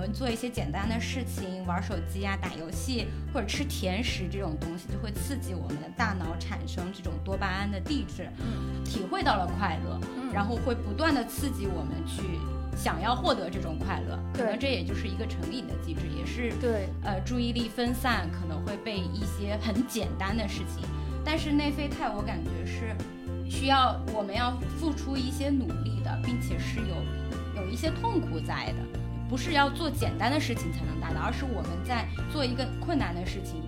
们做一些简单的事情，玩手机啊、打游戏或者吃甜食这种东西，就会刺激我们的大脑产生这种多巴胺的递质，嗯体会到了快乐，嗯然后会不断的刺激我们去想要获得这种快乐。可能这也就是一个成瘾的机制，也是对呃注意力分散可能会被一些很简单的事情，但是内啡肽我感觉是需要我们要付出一些努力的，并且是有有一些痛苦在的。不是要做简单的事情才能达到，而是我们在做一个困难的事情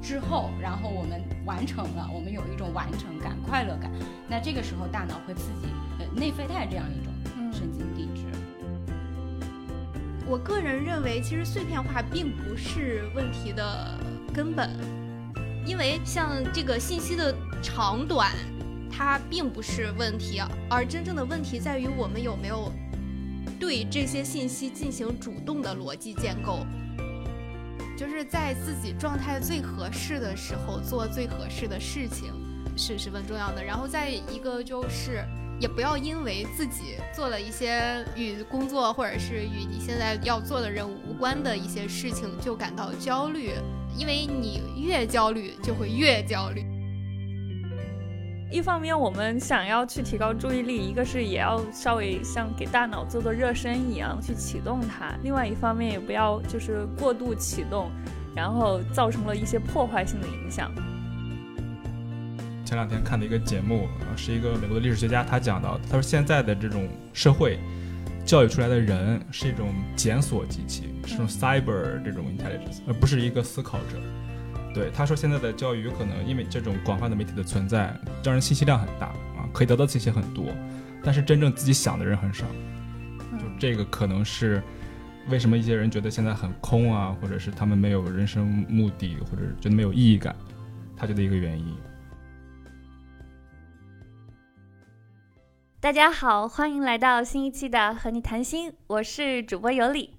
之后，然后我们完成了，我们有一种完成感、快乐感。那这个时候大脑会刺激呃内啡肽这样一种神经递质。我个人认为，其实碎片化并不是问题的根本，因为像这个信息的长短，它并不是问题，而真正的问题在于我们有没有。对这些信息进行主动的逻辑建构，就是在自己状态最合适的时候做最合适的事情，是十分重要的。然后再一个就是，也不要因为自己做了一些与工作或者是与你现在要做的任务无关的一些事情就感到焦虑，因为你越焦虑就会越焦虑。一方面，我们想要去提高注意力，一个是也要稍微像给大脑做做热身一样去启动它；另外一方面，也不要就是过度启动，然后造成了一些破坏性的影响。前两天看的一个节目，是一个美国的历史学家，他讲到，他说现在的这种社会教育出来的人是一种检索机器，是种 cyber 这种 intelligence，而不是一个思考者。对他说，现在的教育有可能因为这种广泛的媒体的存在，让人信息量很大啊，可以得到信息很多，但是真正自己想的人很少。就这个可能是为什么一些人觉得现在很空啊，或者是他们没有人生目的，或者觉得没有意义感，他觉得一个原因。大家好，欢迎来到新一期的和你谈心，我是主播尤里。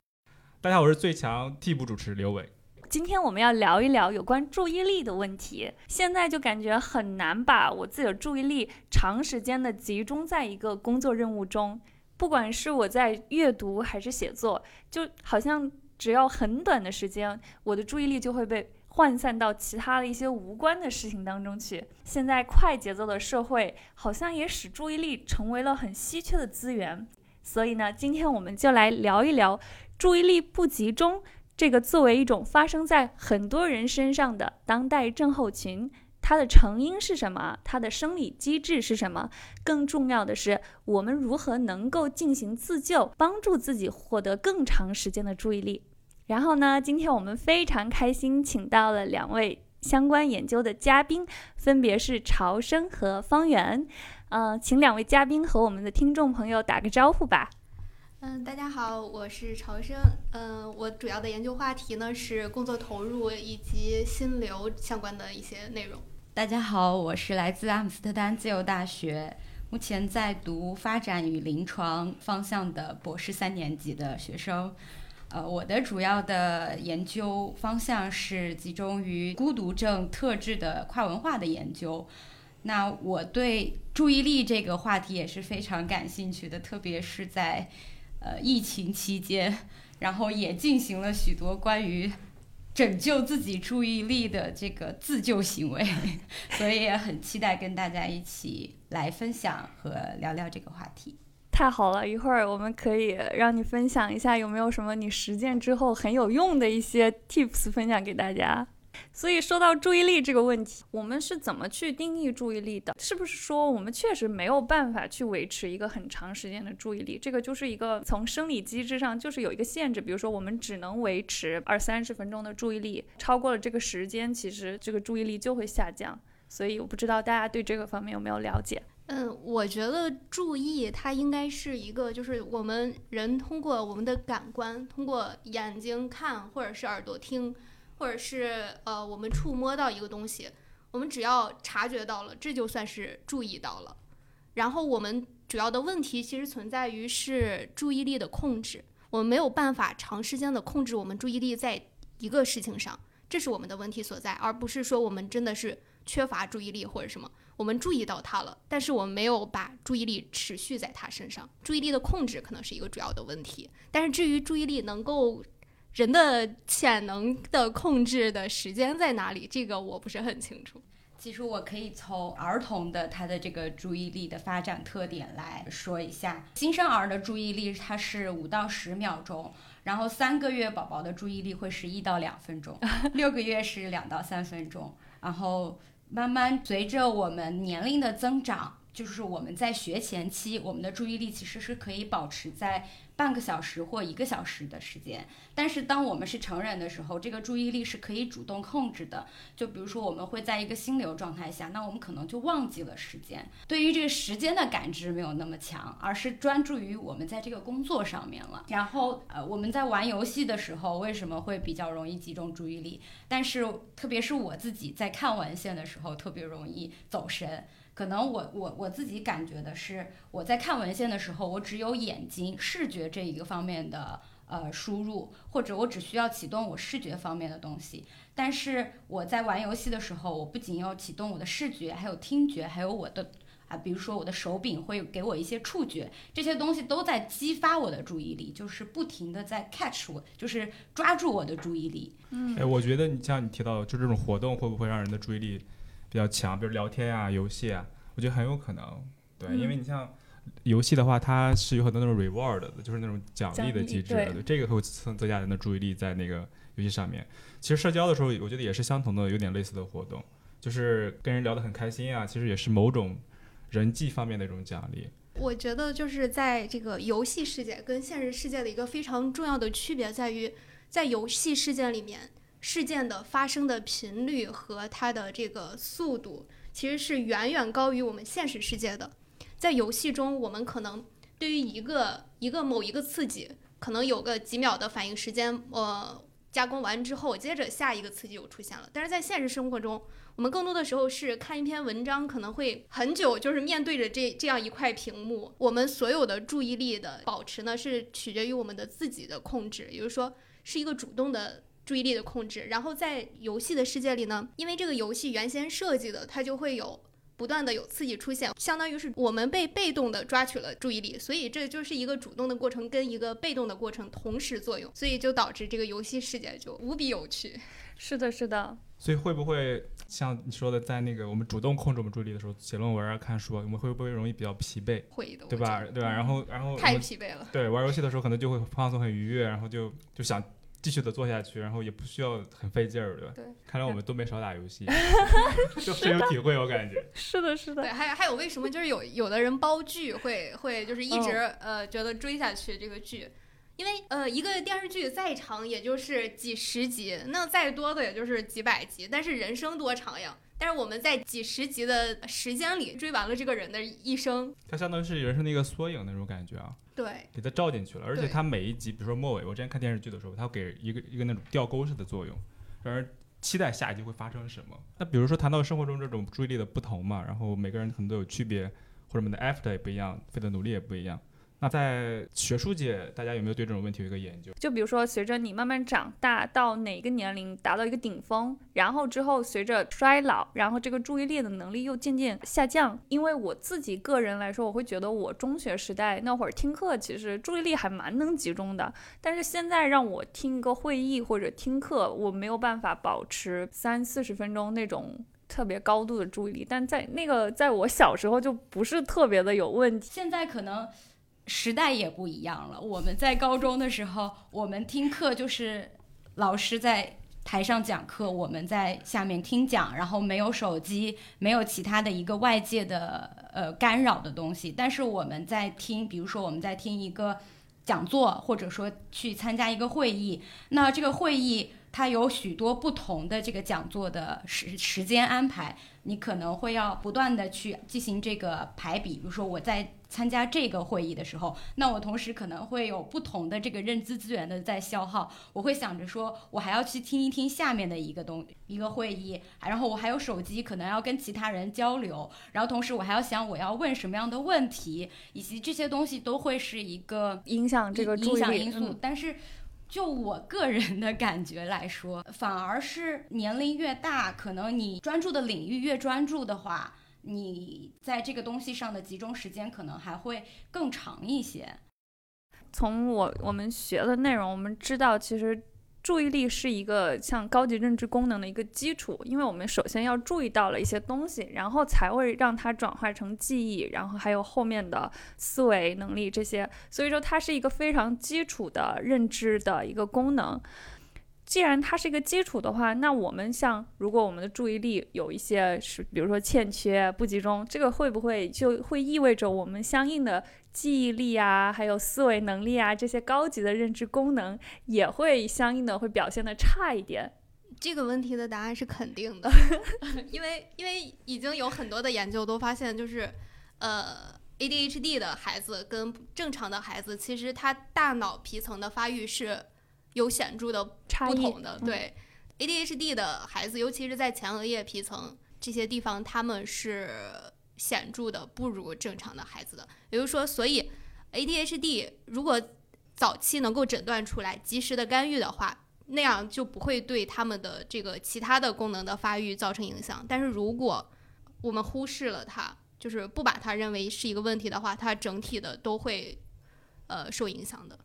大家好，我是最强替补主持刘伟。今天我们要聊一聊有关注意力的问题。现在就感觉很难把我自己的注意力长时间的集中在一个工作任务中，不管是我在阅读还是写作，就好像只要很短的时间，我的注意力就会被涣散到其他的一些无关的事情当中去。现在快节奏的社会，好像也使注意力成为了很稀缺的资源。所以呢，今天我们就来聊一聊注意力不集中。这个作为一种发生在很多人身上的当代症候群，它的成因是什么？它的生理机制是什么？更重要的是，我们如何能够进行自救，帮助自己获得更长时间的注意力？然后呢，今天我们非常开心，请到了两位相关研究的嘉宾，分别是朝生和方圆。呃，请两位嘉宾和我们的听众朋友打个招呼吧。嗯，大家好，我是朝生。嗯，我主要的研究话题呢是工作投入以及心流相关的一些内容。大家好，我是来自阿姆斯特丹自由大学，目前在读发展与临床方向的博士三年级的学生。呃，我的主要的研究方向是集中于孤独症特质的跨文化的研究。那我对注意力这个话题也是非常感兴趣的，特别是在。呃，疫情期间，然后也进行了许多关于拯救自己注意力的这个自救行为，所以也很期待跟大家一起来分享和聊聊这个话题。太好了，一会儿我们可以让你分享一下有没有什么你实践之后很有用的一些 tips 分享给大家。所以说到注意力这个问题，我们是怎么去定义注意力的？是不是说我们确实没有办法去维持一个很长时间的注意力？这个就是一个从生理机制上就是有一个限制，比如说我们只能维持二三十分钟的注意力，超过了这个时间，其实这个注意力就会下降。所以我不知道大家对这个方面有没有了解？嗯，我觉得注意它应该是一个，就是我们人通过我们的感官，通过眼睛看或者是耳朵听。或者是呃，我们触摸到一个东西，我们只要察觉到了，这就算是注意到了。然后我们主要的问题其实存在于是注意力的控制，我们没有办法长时间的控制我们注意力在一个事情上，这是我们的问题所在，而不是说我们真的是缺乏注意力或者什么。我们注意到它了，但是我们没有把注意力持续在它身上，注意力的控制可能是一个主要的问题。但是至于注意力能够人的潜能的控制的时间在哪里？这个我不是很清楚。其实我可以从儿童的他的这个注意力的发展特点来说一下。新生儿的注意力它是五到十秒钟，然后三个月宝宝的注意力会是一到两分钟，六个月是两到三分钟，然后慢慢随着我们年龄的增长，就是我们在学前期，我们的注意力其实是可以保持在。半个小时或一个小时的时间，但是当我们是成人的时候，这个注意力是可以主动控制的。就比如说，我们会在一个心流状态下，那我们可能就忘记了时间，对于这个时间的感知没有那么强，而是专注于我们在这个工作上面了。然后，呃，我们在玩游戏的时候，为什么会比较容易集中注意力？但是，特别是我自己在看文献的时候，特别容易走神。可能我我我自己感觉的是，我在看文献的时候，我只有眼睛视觉这一个方面的呃输入，或者我只需要启动我视觉方面的东西。但是我在玩游戏的时候，我不仅要启动我的视觉，还有听觉，还有我的啊，比如说我的手柄会给我一些触觉，这些东西都在激发我的注意力，就是不停的在 catch 我，就是抓住我的注意力。嗯，哎，我觉得你像你提到，就这种活动会不会让人的注意力？比较强，比如聊天啊、游戏啊，我觉得很有可能。对，因为你像游戏的话，它是有很多那种 reward 的，就是那种奖励的机制。对，这个会增增加人的注意力在那个游戏上面。其实社交的时候，我觉得也是相同的，有点类似的活动，就是跟人聊得很开心啊，其实也是某种人际方面的一种奖励。我觉得就是在这个游戏世界跟现实世界的一个非常重要的区别在于，在游戏世界里面。事件的发生的频率和它的这个速度，其实是远远高于我们现实世界的。在游戏中，我们可能对于一个一个某一个刺激，可能有个几秒的反应时间，呃，加工完之后，接着下一个刺激又出现了。但是在现实生活中，我们更多的时候是看一篇文章，可能会很久，就是面对着这这样一块屏幕，我们所有的注意力的保持呢，是取决于我们的自己的控制，也就是说，是一个主动的。注意力的控制，然后在游戏的世界里呢，因为这个游戏原先设计的，它就会有不断的有刺激出现，相当于是我们被被动的抓取了注意力，所以这就是一个主动的过程跟一个被动的过程同时作用，所以就导致这个游戏世界就无比有趣。是的，是的。所以会不会像你说的，在那个我们主动控制我们注意力的时候，写论文啊、看书，我们会不会容易比较疲惫？会的，对吧？对吧？然后，然后太疲惫了。对，玩游戏的时候可能就会放松、很愉悦，然后就就想。继续的做下去，然后也不需要很费劲儿，对吧？对。看来我们都没少打游戏，就深有体会，我感觉。是的，是的。对，还有还有，为什么就是有有的人煲剧会会就是一直呃觉得追下去这个剧，因为呃一个电视剧再长也就是几十集，那再多的也就是几百集，但是人生多长呀？但是我们在几十集的时间里追完了这个人的一生，他相当于是人生的一个缩影那种感觉啊。对，给他照进去了，而且他每一集，比如说末尾，我之前看电视剧的时候，他给一个一个那种吊钩式的作用，让人期待下一集会发生什么。那比如说谈到生活中这种注意力的不同嘛，然后每个人可能都有区别，或者我们的 effort 也不一样，费的努力也不一样。那在学术界，大家有没有对这种问题有一个研究？就比如说，随着你慢慢长大，到哪个年龄达到一个顶峰，然后之后随着衰老，然后这个注意力的能力又渐渐下降。因为我自己个人来说，我会觉得我中学时代那会儿听课，其实注意力还蛮能集中的。但是现在让我听一个会议或者听课，我没有办法保持三四十分钟那种特别高度的注意力。但在那个在我小时候就不是特别的有问题。现在可能。时代也不一样了。我们在高中的时候，我们听课就是老师在台上讲课，我们在下面听讲，然后没有手机，没有其他的一个外界的呃干扰的东西。但是我们在听，比如说我们在听一个讲座，或者说去参加一个会议，那这个会议它有许多不同的这个讲座的时时间安排，你可能会要不断的去进行这个排比。比如说我在。参加这个会议的时候，那我同时可能会有不同的这个认知资源的在消耗。我会想着说，我还要去听一听下面的一个东一个会议，然后我还有手机，可能要跟其他人交流，然后同时我还要想我要问什么样的问题，以及这些东西都会是一个影响这个影响因素。但是就我个人的感觉来说，反而是年龄越大，可能你专注的领域越专注的话。你在这个东西上的集中时间可能还会更长一些。从我我们学的内容，我们知道其实注意力是一个像高级认知功能的一个基础，因为我们首先要注意到了一些东西，然后才会让它转化成记忆，然后还有后面的思维能力这些，所以说它是一个非常基础的认知的一个功能。既然它是一个基础的话，那我们像如果我们的注意力有一些是，比如说欠缺、不集中，这个会不会就会意味着我们相应的记忆力啊，还有思维能力啊这些高级的认知功能也会相应的会表现的差一点？这个问题的答案是肯定的，因为因为已经有很多的研究都发现，就是呃 ADHD 的孩子跟正常的孩子，其实他大脑皮层的发育是。有显著的不同的，对 ADHD 的孩子，尤其是在前额叶皮层这些地方，他们是显著的不如正常的孩子的。也就是说，所以 ADHD 如果早期能够诊断出来，及时的干预的话，那样就不会对他们的这个其他的功能的发育造成影响。但是如果我们忽视了它，就是不把它认为是一个问题的话，它整体的都会呃受影响的。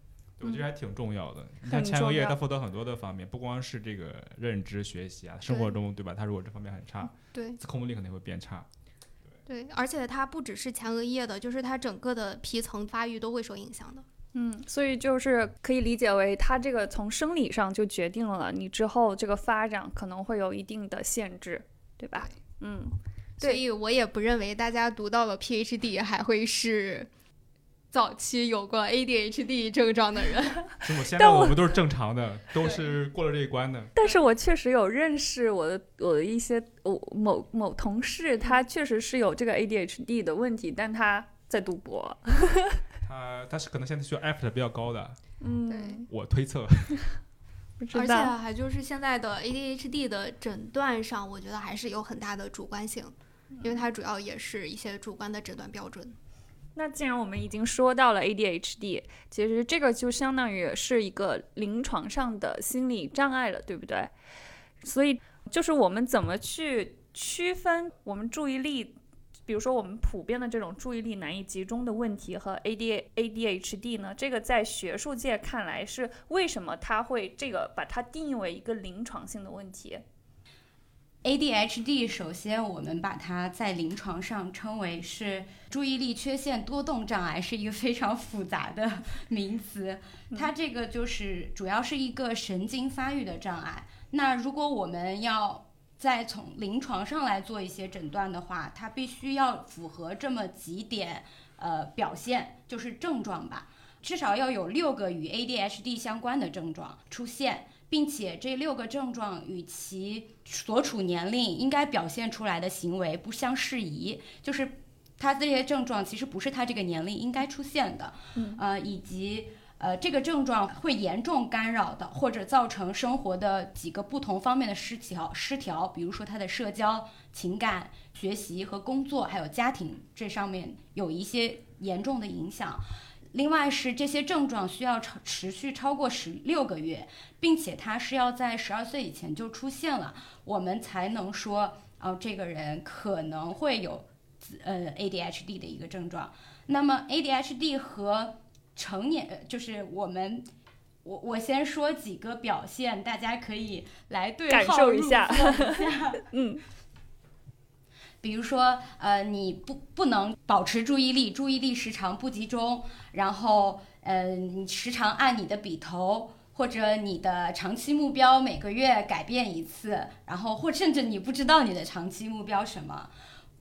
我觉得还挺重要的。你看前额叶，它负责很多的方面，不光是这个认知学习啊，生活中对吧？它如果这方面很差，对，自控力肯定会变差。对，而且它不只是前额叶的，就是它整个的皮层发育都会受影响的。嗯，所以就是可以理解为，它这个从生理上就决定了你之后这个发展可能会有一定的限制，对吧？嗯，所以我也不认为大家读到了 PhD 还会是。早期有过 ADHD 症状的人，现在我们都是正常的，都是过了这一关的。但是我确实有认识我的我的一些我某某同事，他确实是有这个 ADHD 的问题，但他在读博。他他是可能现在需要 effort 比较高的，嗯，对，我推测。而且还就是现在的 ADHD 的诊断上，我觉得还是有很大的主观性，因为它主要也是一些主观的诊断标准。那既然我们已经说到了 ADHD，其实这个就相当于是一个临床上的心理障碍了，对不对？所以就是我们怎么去区分我们注意力，比如说我们普遍的这种注意力难以集中的问题和 AD ADHD 呢？这个在学术界看来是为什么它会这个把它定义为一个临床性的问题？ADHD 首先，我们把它在临床上称为是注意力缺陷多动障碍，是一个非常复杂的名词。它这个就是主要是一个神经发育的障碍。那如果我们要再从临床上来做一些诊断的话，它必须要符合这么几点呃表现，就是症状吧，至少要有六个与 ADHD 相关的症状出现。并且这六个症状与其所处年龄应该表现出来的行为不相适宜，就是他这些症状其实不是他这个年龄应该出现的，呃，以及呃这个症状会严重干扰的或者造成生活的几个不同方面的失调失调，比如说他的社交、情感、学习和工作还有家庭这上面有一些严重的影响。另外是这些症状需要超持续超过十六个月，并且它是要在十二岁以前就出现了，我们才能说哦，这个人可能会有呃 ADHD 的一个症状。那么 ADHD 和成年就是我们，我我先说几个表现，大家可以来对号入座一下，嗯。比如说，呃，你不不能保持注意力，注意力时常不集中，然后，呃，你时常按你的笔头，或者你的长期目标每个月改变一次，然后或甚至你不知道你的长期目标什么，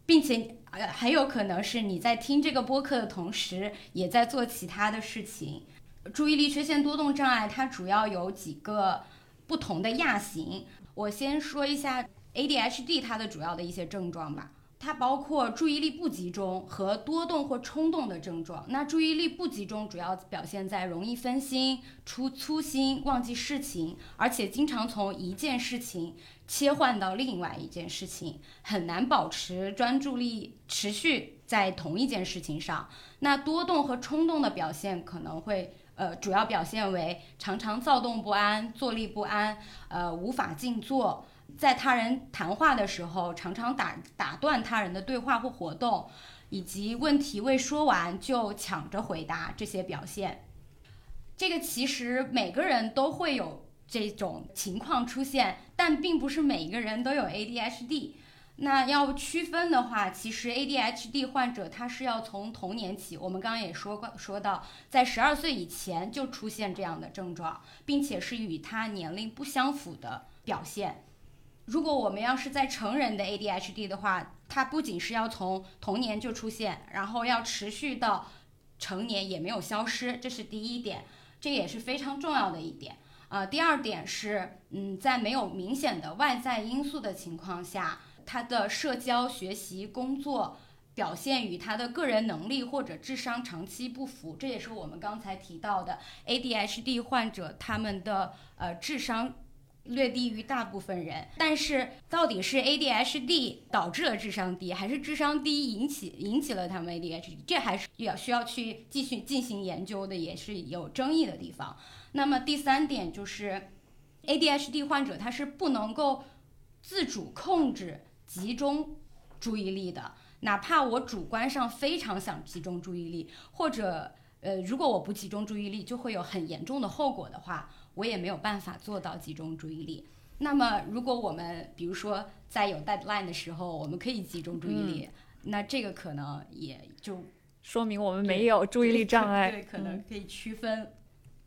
并且，呃，还有可能是你在听这个播客的同时，也在做其他的事情。注意力缺陷多动障碍它主要有几个不同的亚型，我先说一下。ADHD 它的主要的一些症状吧，它包括注意力不集中和多动或冲动的症状。那注意力不集中主要表现在容易分心、出粗心、忘记事情，而且经常从一件事情切换到另外一件事情，很难保持专注力持续在同一件事情上。那多动和冲动的表现可能会，呃，主要表现为常常躁动不安、坐立不安，呃，无法静坐。在他人谈话的时候，常常打打断他人的对话或活动，以及问题未说完就抢着回答这些表现，这个其实每个人都会有这种情况出现，但并不是每一个人都有 ADHD。那要区分的话，其实 ADHD 患者他是要从童年起，我们刚刚也说过，说到在十二岁以前就出现这样的症状，并且是与他年龄不相符的表现。如果我们要是在成人的 ADHD 的话，它不仅是要从童年就出现，然后要持续到成年也没有消失，这是第一点，这也是非常重要的一点。啊，第二点是，嗯，在没有明显的外在因素的情况下。他的社交、学习、工作表现与他的个人能力或者智商长期不符，这也是我们刚才提到的 ADHD 患者他们的呃智商略低于大部分人。但是到底是 ADHD 导致了智商低，还是智商低引起引起了他们 ADHD，这还是要需要去继续进行研究的，也是有争议的地方。那么第三点就是 ADHD 患者他是不能够自主控制。集中注意力的，哪怕我主观上非常想集中注意力，或者呃，如果我不集中注意力，就会有很严重的后果的话，我也没有办法做到集中注意力。那么，如果我们比如说在有 deadline 的时候，我们可以集中注意力，那这个可能也就说明我们没有注意力障碍，对，可能可以区分。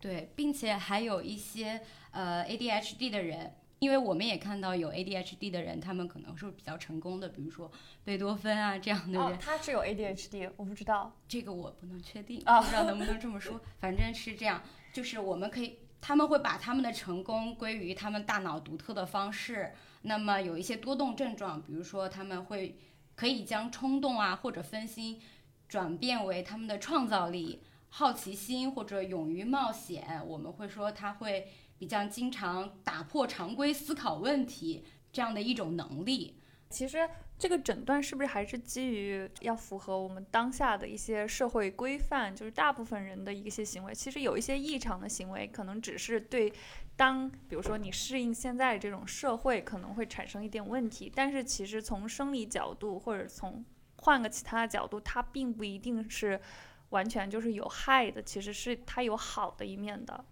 对，并且还有一些呃 ADHD 的人。因为我们也看到有 ADHD 的人，他们可能是比较成功的，比如说贝多芬啊这样的人。哦，他是有 ADHD，我不知道，这个我不能确定，不知道能不能这么说。反正是这样，就是我们可以，他们会把他们的成功归于他们大脑独特的方式。那么有一些多动症状，比如说他们会可以将冲动啊或者分心转变为他们的创造力、好奇心或者勇于冒险。我们会说他会。比较经常打破常规思考问题这样的一种能力。其实这个诊断是不是还是基于要符合我们当下的一些社会规范？就是大部分人的一些行为，其实有一些异常的行为，可能只是对当比如说你适应现在这种社会可能会产生一点问题。但是其实从生理角度或者从换个其他的角度，它并不一定是完全就是有害的，其实是它有好的一面的。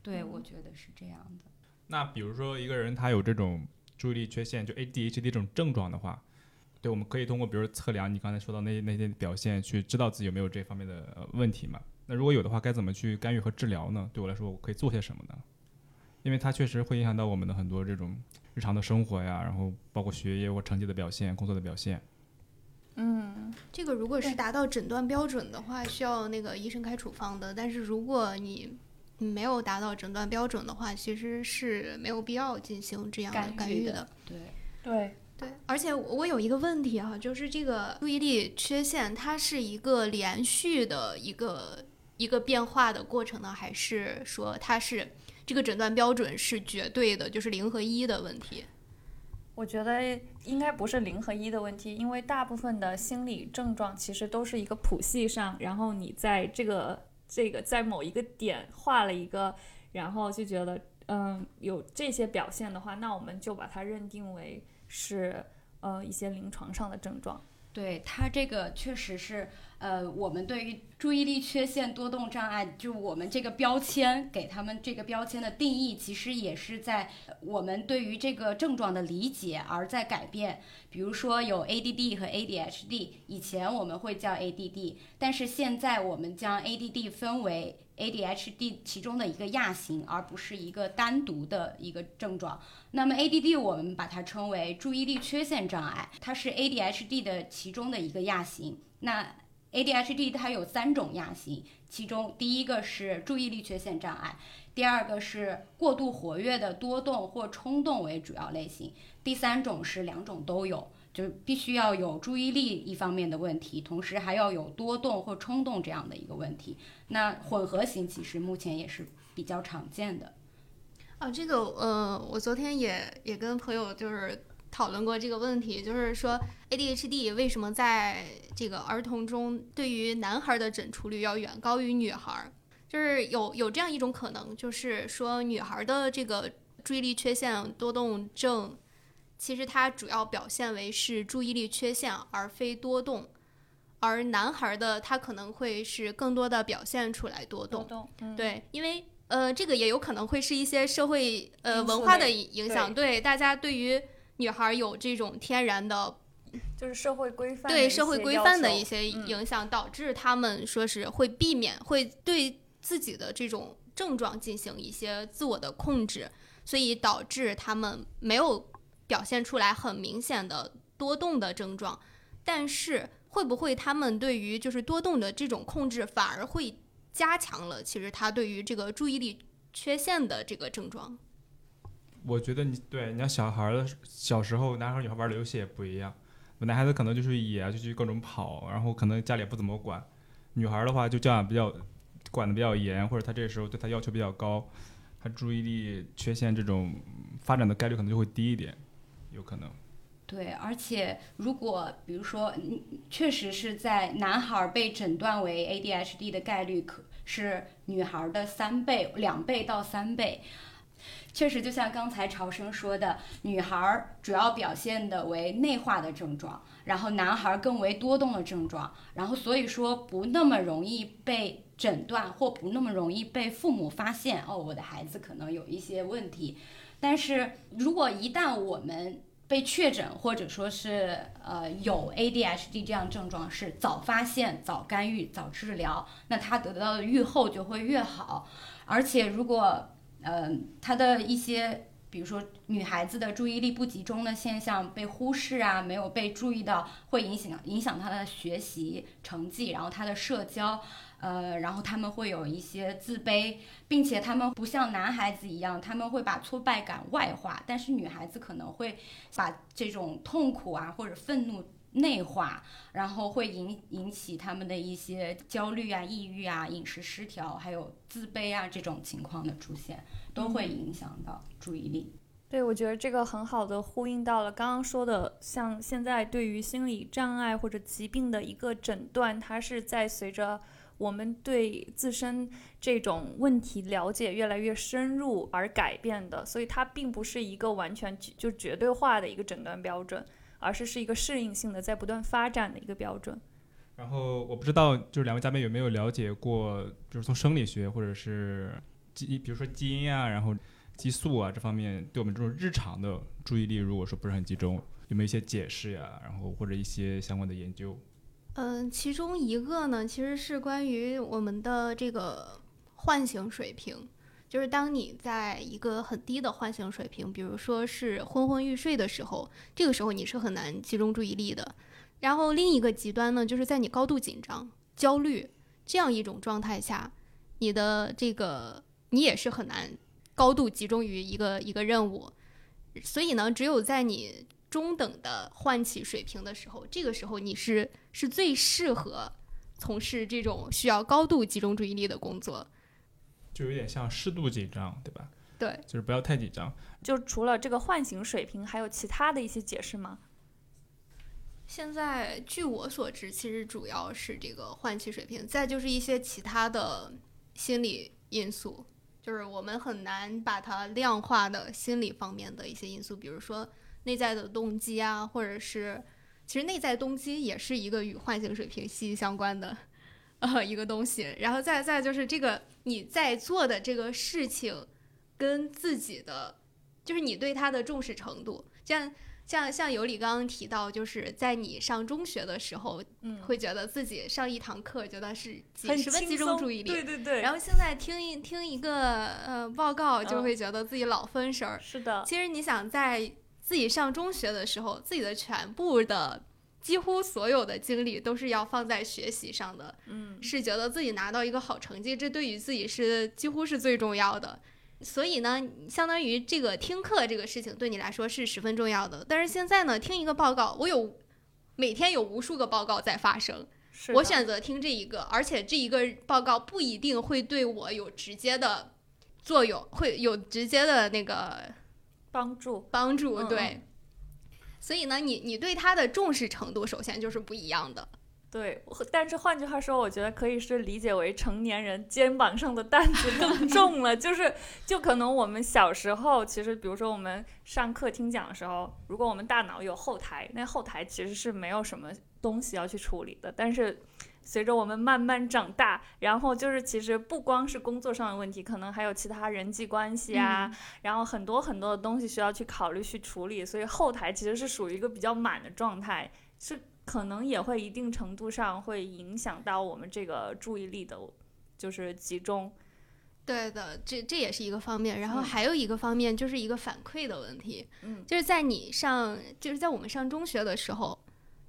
对，我觉得是这样的。那比如说一个人他有这种注意力缺陷，就 ADHD 这种症状的话，对，我们可以通过比如测量你刚才说到那那些表现，去知道自己有没有这方面的问题嘛？那如果有的话，该怎么去干预和治疗呢？对我来说，我可以做些什么呢？因为它确实会影响到我们的很多这种日常的生活呀，然后包括学业或成绩的表现、工作的表现。嗯，这个如果是达到诊断标准的话，需要那个医生开处方的。但是如果你没有达到诊断标准的话，其实是没有必要进行这样的干预的。对对对，而且我有一个问题哈，就是这个注意力缺陷，它是一个连续的一个一个变化的过程呢，还是说它是这个诊断标准是绝对的，就是零和一的问题？我觉得应该不是零和一的问题，因为大部分的心理症状其实都是一个谱系上，然后你在这个。这个在某一个点画了一个，然后就觉得，嗯，有这些表现的话，那我们就把它认定为是，呃，一些临床上的症状。对他这个确实是。呃，我们对于注意力缺陷多动障碍，就我们这个标签给他们这个标签的定义，其实也是在我们对于这个症状的理解而在改变。比如说有 ADD 和 ADHD，以前我们会叫 ADD，但是现在我们将 ADD 分为 ADHD 其中的一个亚型，而不是一个单独的一个症状。那么 ADD 我们把它称为注意力缺陷障碍，它是 ADHD 的其中的一个亚型。那 ADHD 它有三种亚型，其中第一个是注意力缺陷障碍，第二个是过度活跃的多动或冲动为主要类型，第三种是两种都有，就必须要有注意力一方面的问题，同时还要有多动或冲动这样的一个问题。那混合型其实目前也是比较常见的。啊，这个呃，我昨天也也跟朋友就是。讨论过这个问题，就是说 ADHD 为什么在这个儿童中对于男孩的诊出率要远高于女孩？就是有有这样一种可能，就是说女孩的这个注意力缺陷多动症，其实它主要表现为是注意力缺陷而非多动，而男孩的他可能会是更多的表现出来多动。多动，对，因为。呃，这个也有可能会是一些社会呃文化的影影响，对大家对于女孩儿有这种天然的就是社会规范对社会规范的一些嗯影响，导致他们说是会避免，会对自己的这种症状进行一些自我的控制，所以导致他们没有表现出来很明显的多动的症状。但是会不会他们对于就是多动的这种控制，反而会加强了其实他对于这个注意力缺陷的这个症状？我觉得你对你要小孩儿的小时候，男孩儿女孩儿玩的游戏也不一样。男孩子可能就是野，就去各种跑，然后可能家里也不怎么管。女孩儿的话就教养比较管的比较严，或者她这时候对她要求比较高，她注意力缺陷这种发展的概率可能就会低一点，有可能。对，而且如果比如说，确实是在男孩被诊断为 ADHD 的概率可是女孩的三倍、两倍到三倍。确实，就像刚才朝生说的，女孩主要表现的为内化的症状，然后男孩更为多动的症状，然后所以说不那么容易被诊断或不那么容易被父母发现哦，我的孩子可能有一些问题。但是如果一旦我们被确诊，或者说是呃有 ADHD 这样症状，是早发现、早干预、早治疗，那他得到的愈后就会越好。而且如果呃他的一些，比如说女孩子的注意力不集中的现象被忽视啊，没有被注意到，会影响影响她的学习成绩，然后她的社交。呃，然后他们会有一些自卑，并且他们不像男孩子一样，他们会把挫败感外化，但是女孩子可能会把这种痛苦啊或者愤怒内化，然后会引引起他们的一些焦虑啊、抑郁啊、饮食失调，还有自卑啊这种情况的出现，都会影响到注意力。对，我觉得这个很好的呼应到了刚刚说的，像现在对于心理障碍或者疾病的一个诊断，它是在随着我们对自身这种问题了解越来越深入而改变的，所以它并不是一个完全就绝对化的一个诊断标准，而是是一个适应性的在不断发展的一个标准。然后我不知道，就是两位嘉宾有没有了解过，就是从生理学或者是基，比如说基因啊，然后激素啊这方面，对我们这种日常的注意力，如果说不是很集中，有没有一些解释呀？然后或者一些相关的研究？嗯，其中一个呢，其实是关于我们的这个唤醒水平，就是当你在一个很低的唤醒水平，比如说是昏昏欲睡的时候，这个时候你是很难集中注意力的。然后另一个极端呢，就是在你高度紧张、焦虑这样一种状态下，你的这个你也是很难高度集中于一个一个任务。所以呢，只有在你中等的唤起水平的时候，这个时候你是是最适合从事这种需要高度集中注意力的工作。就有点像适度紧张，对吧？对，就是不要太紧张。就除了这个唤醒水平，还有其他的一些解释吗？现在据我所知，其实主要是这个唤起水平，再就是一些其他的心理因素，就是我们很难把它量化的心理方面的一些因素，比如说内在的动机啊，或者是其实内在动机也是一个与唤醒水平息息相关的呃一个东西。然后再再就是这个你在做的这个事情跟自己的，就是你对他的重视程度，像。像像尤里刚刚提到，就是在你上中学的时候，嗯，会觉得自己上一堂课觉得是几很十分集中注意力，对对对，然后现在听一听一个呃报告，就嗯会觉得自己老分神儿。是的，其实你想在自己上中学的时候，自己的全部的几乎所有的精力都是要放在学习上的，嗯，是觉得自己拿到一个好成绩，这对于自己是几乎是最重要的。所以呢，相当于这个听课这个事情对你来说是十分重要的。但是现在呢，听一个报告，我有每天有无数个报告在发生，我选择听这一个，而且这一个报告不一定会对我有直接的作用，会有直接的那个帮助，帮助。嗯对，所以呢，你你对他的重视程度首先就是不一样的。对，但是换句话说，我觉得可以是理解为成年人肩膀上的担子更 重了。就是，就可能我们小时候，其实比如说我们上课听讲的时候，如果我们大脑有后台，那后台其实是没有什么东西要去处理的。但是随着我们慢慢长大，然后就是其实不光是工作上的问题，可能还有其他人际关系啊，然后很多很多的东西需要去考虑去处理，所以后台其实是属于一个比较满的状态，是可能也会一定程度上会影响到我们这个注意力的，就是集中。对的，这这也是一个方面，然后嗯还有一个方面就是一个反馈的问题，嗯就是在你上，就是在我们上中学的时候，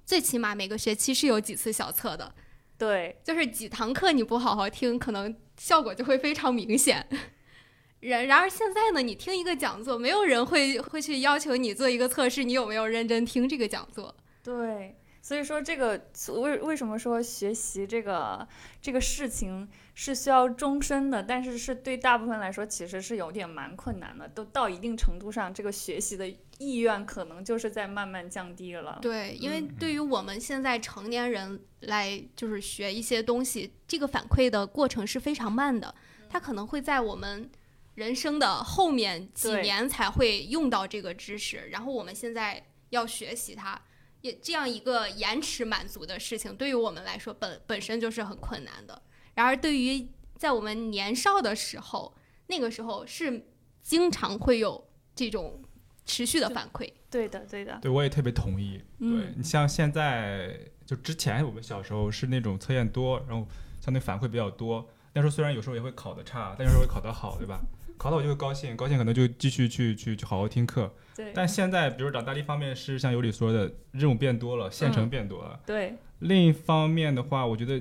最起码每个学期是有几次小测的，对，就是几堂课你不好好听，可能效果就会非常明显。然然而现在呢，你听一个讲座，没有人会会去要求你做一个测试，你有没有认真听这个讲座？对，所以说这个为为什么说学习这个这个事情是需要终身的，但是是对大部分来说其实是有点蛮困难的，都到一定程度上，这个学习的意愿可能就是在慢慢降低了。对，因为嗯。对于我们现在成年人来，就是学一些东西，这个反馈的过程是非常慢的，它可能会在我们人生的后面几年才会用到这个知识，然后我们现在要学习它，也这样一个延迟满足的事情，对于我们来说本本身就是很困难的。然而，对于在我们年少的时候，那个时候是经常会有这种持续的反馈。对的，对的，对我也特别同意。对嗯你像现在，就之前我们小时候是那种测验多，然后相对反馈比较多。那时候虽然有时候也会考得差，但有时候会考得好，对吧？考到我就会高兴，高兴可能就继续去去去好好听课。对，但现在，比如长大的一方面是像尤里说的，任务变多了，县城嗯变多了；对，另一方面的话，我觉得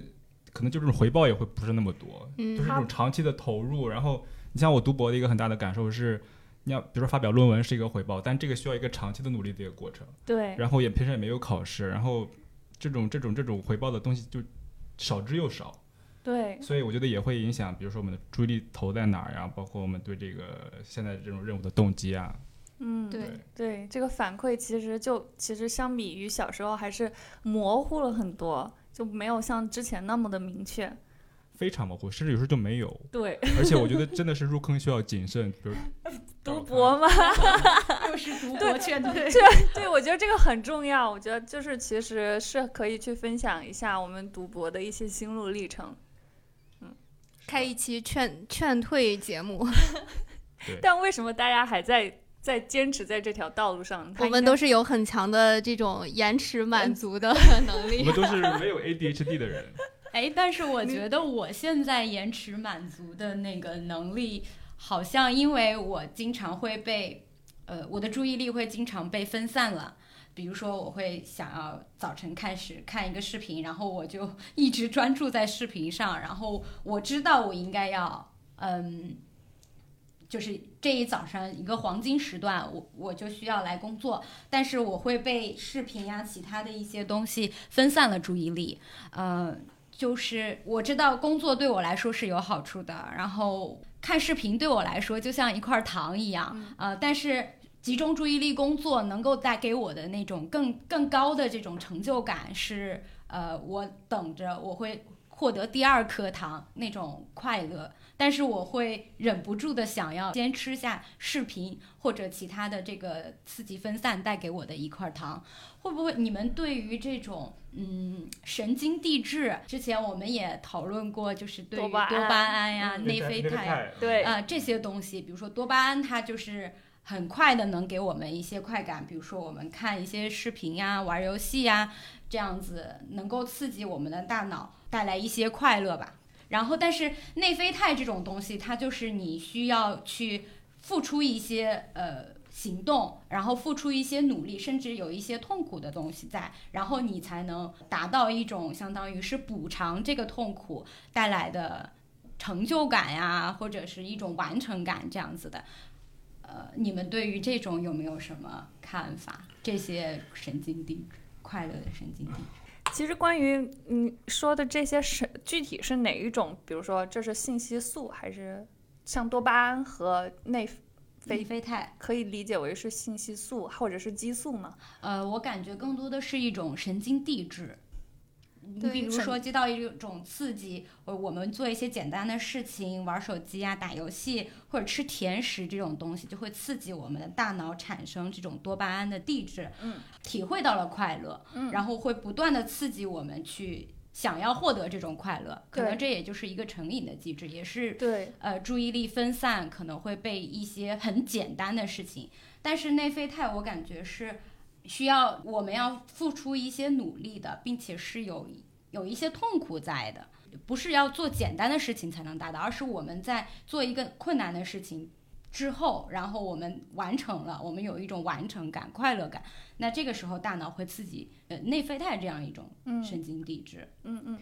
可能就这种回报也会不是那么多，嗯就是这种长期的投入。然后，你像我读博的一个很大的感受是，你要比如说发表论文是一个回报，但这个需要一个长期的努力的一个过程。对，然后也平时也没有考试，然后这种这种这种回报的东西就少之又少，对，所以我觉得也会影响，比如说我们的注意力投在哪儿呀，包括我们对这个现在这种任务的动机啊。嗯，对对，这个反馈其实就其实相比于小时候还是模糊了很多，就没有像之前那么的明确。非常模糊，甚至有时候就没有。对，而且我觉得真的是入坑需要谨慎，比如 读博嘛，又是读博劝退。对，我觉得这个很重要。我觉得就是其实是可以去分享一下我们读博的一些心路历程。开一期劝劝退节目，但为什么大家还在在坚持在这条道路上？我们都是有很强的这种延迟满足的 能力我力们。都是没有 ADHD 的人。哎，但是我觉得我现在延迟满足的那个能力，好像因为我经常会被，呃，我的注意力会经常被分散了。比如说，我会想要早晨开始看一个视频，然后我就 一直专注在视频上，然后我知道我应该要，嗯，就是这一早上一个黄金时段，我我就需要来工作，但是我会被视频呀、其他的一些东西分散了注意力，呃，就是我知道工作对我来说是有好处的，然后看视频对我来说就像一块糖一样，嗯。呃，但是集中注意力工作能够带给我的那种更更高的这种成就感是，呃，我等着我会获得第二颗糖那种快乐，但是我会忍不住的想要先吃下视频或者其他的这个刺激分散带给我的一块糖。会不会你们对于这种嗯神经递质，之前我们也讨论过，就是对于多巴胺呀、嗯内啡肽对啊、这些东西，比如说多巴胺，它就是很快的能给我们一些快感，比如说我们看一些视频呀、玩游戏呀，这样子能够刺激我们的大脑，带来一些快乐吧。然后，但是内啡肽这种东西，它就是你需要去付出一些呃行动，然后付出一些努力，甚至有一些痛苦的东西在，然后你才能达到一种相当于是补偿这个痛苦带来的成就感呀，或者是一种完成感这样子的。呃，你们对于这种有没有什么看法？这些神经递质，快乐的神经递质。其实关于你说的这些是具体是哪一种？比如说这是信息素，还是像多巴胺和内内啡肽，可以理解为是信息素或者是激素吗？呃，我感觉更多的是一种神经递质。你比如说，接到一种刺激，呃，我们做一些简单的事情，玩手机啊、打游戏或者吃甜食这种东西，就会刺激我们的大脑产生这种多巴胺的递质，嗯，体会到了快乐，嗯然后会不断的刺激我们去想要获得这种快乐，可能这也就是一个成瘾的机制，也是对，呃注意力分散，可能会被一些很简单的事情。但是内啡肽，我感觉是需要我们要付出一些努力的，并且是有有一些痛苦在的，不是要做简单的事情才能达到，而是我们在做一个困难的事情。之后，然后我们完成了，我们有一种完成感、快乐感。那这个时候，大脑会刺激呃内啡肽这样一种神经递质。嗯嗯，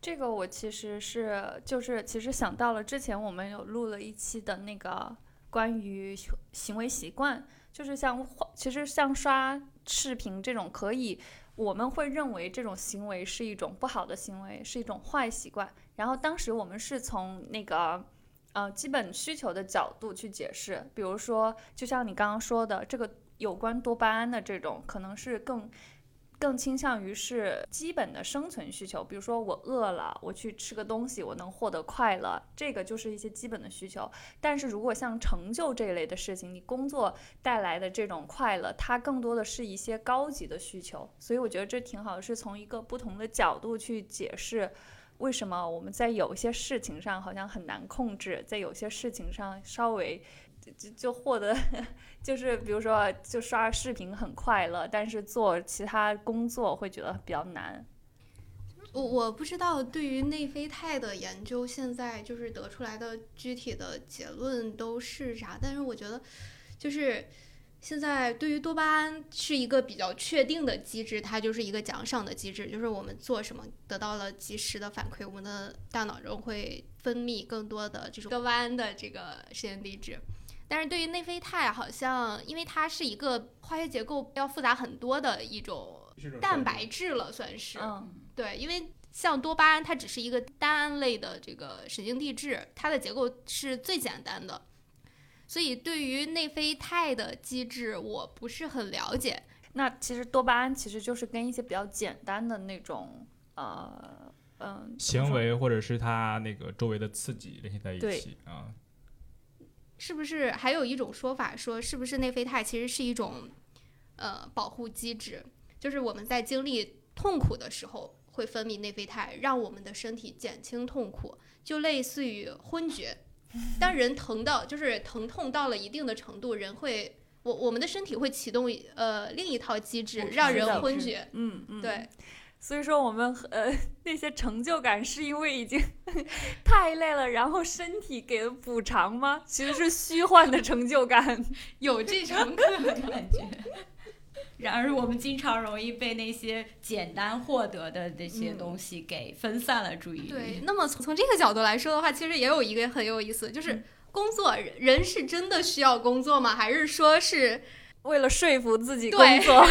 这个我其实是就是其实想到了之前我们有录了一期的那个关于行为习惯，就是像其实像刷视频这种可以。我们会认为这种行为是一种不好的行为，是一种坏习惯。然后当时我们是从那个呃基本需求的角度去解释，比如说，就像你刚刚说的，这个有关多巴胺的这种，可能是更更倾向于是基本的生存需求，比如说我饿了，我去吃个东西，我能获得快乐，这个就是一些基本的需求。但是如果像成就这一类的事情，你工作带来的这种快乐，它更多的是一些高级的需求。所以我觉得这挺好的，是从一个不同的角度去解释。为什么我们在有些事情上好像很难控制，在有些事情上稍微就就获得，就是比如说就刷视频很快乐，但是做其他工作会觉得比较难。我我不知道对于内啡肽的研究，现在就是得出来的具体的结论都是啥，但是我觉得就是。现在对于多巴胺是一个比较确定的机制，它就是一个奖赏的机制，就是我们做什么得到了及时的反馈，我们的大脑中会分泌更多的这种多巴胺的这个神经递质。但是对于内啡肽，好像因为它是一个化学结构要复杂很多的一种蛋白质了，算是。嗯，对，因为像多巴胺，它只是一个单胺类的这个神经递质，它的结构是最简单的。所以对于内啡肽的机制，我不是很了解。那其实多巴胺其实就是跟一些比较简单的那种呃嗯、行为或者是它那个周围的刺激联系在一起啊。是不是还有一种说法说，是不是内啡肽其实是一种呃保护机制？就是我们在经历痛苦的时候会分泌内啡肽，让我们的身体减轻痛苦，就类似于昏厥。当人疼到就是疼痛到了一定的程度，人会我我们的身体会启动呃另一套机制，让人昏厥。嗯嗯，对，所以说我们呃 那些成就感是因为已经 太累了，然后身体给了补偿吗？其实是虚幻的成就感。有这种可能。感觉。然而，我们经常容易被那些简单获得的这些嗯东西给分散了注意力。对，那么从从这个角度来说的话，其实也有一个很有意思，就是嗯工作人人是真的需要工作吗？还是说是为了说服自己工作，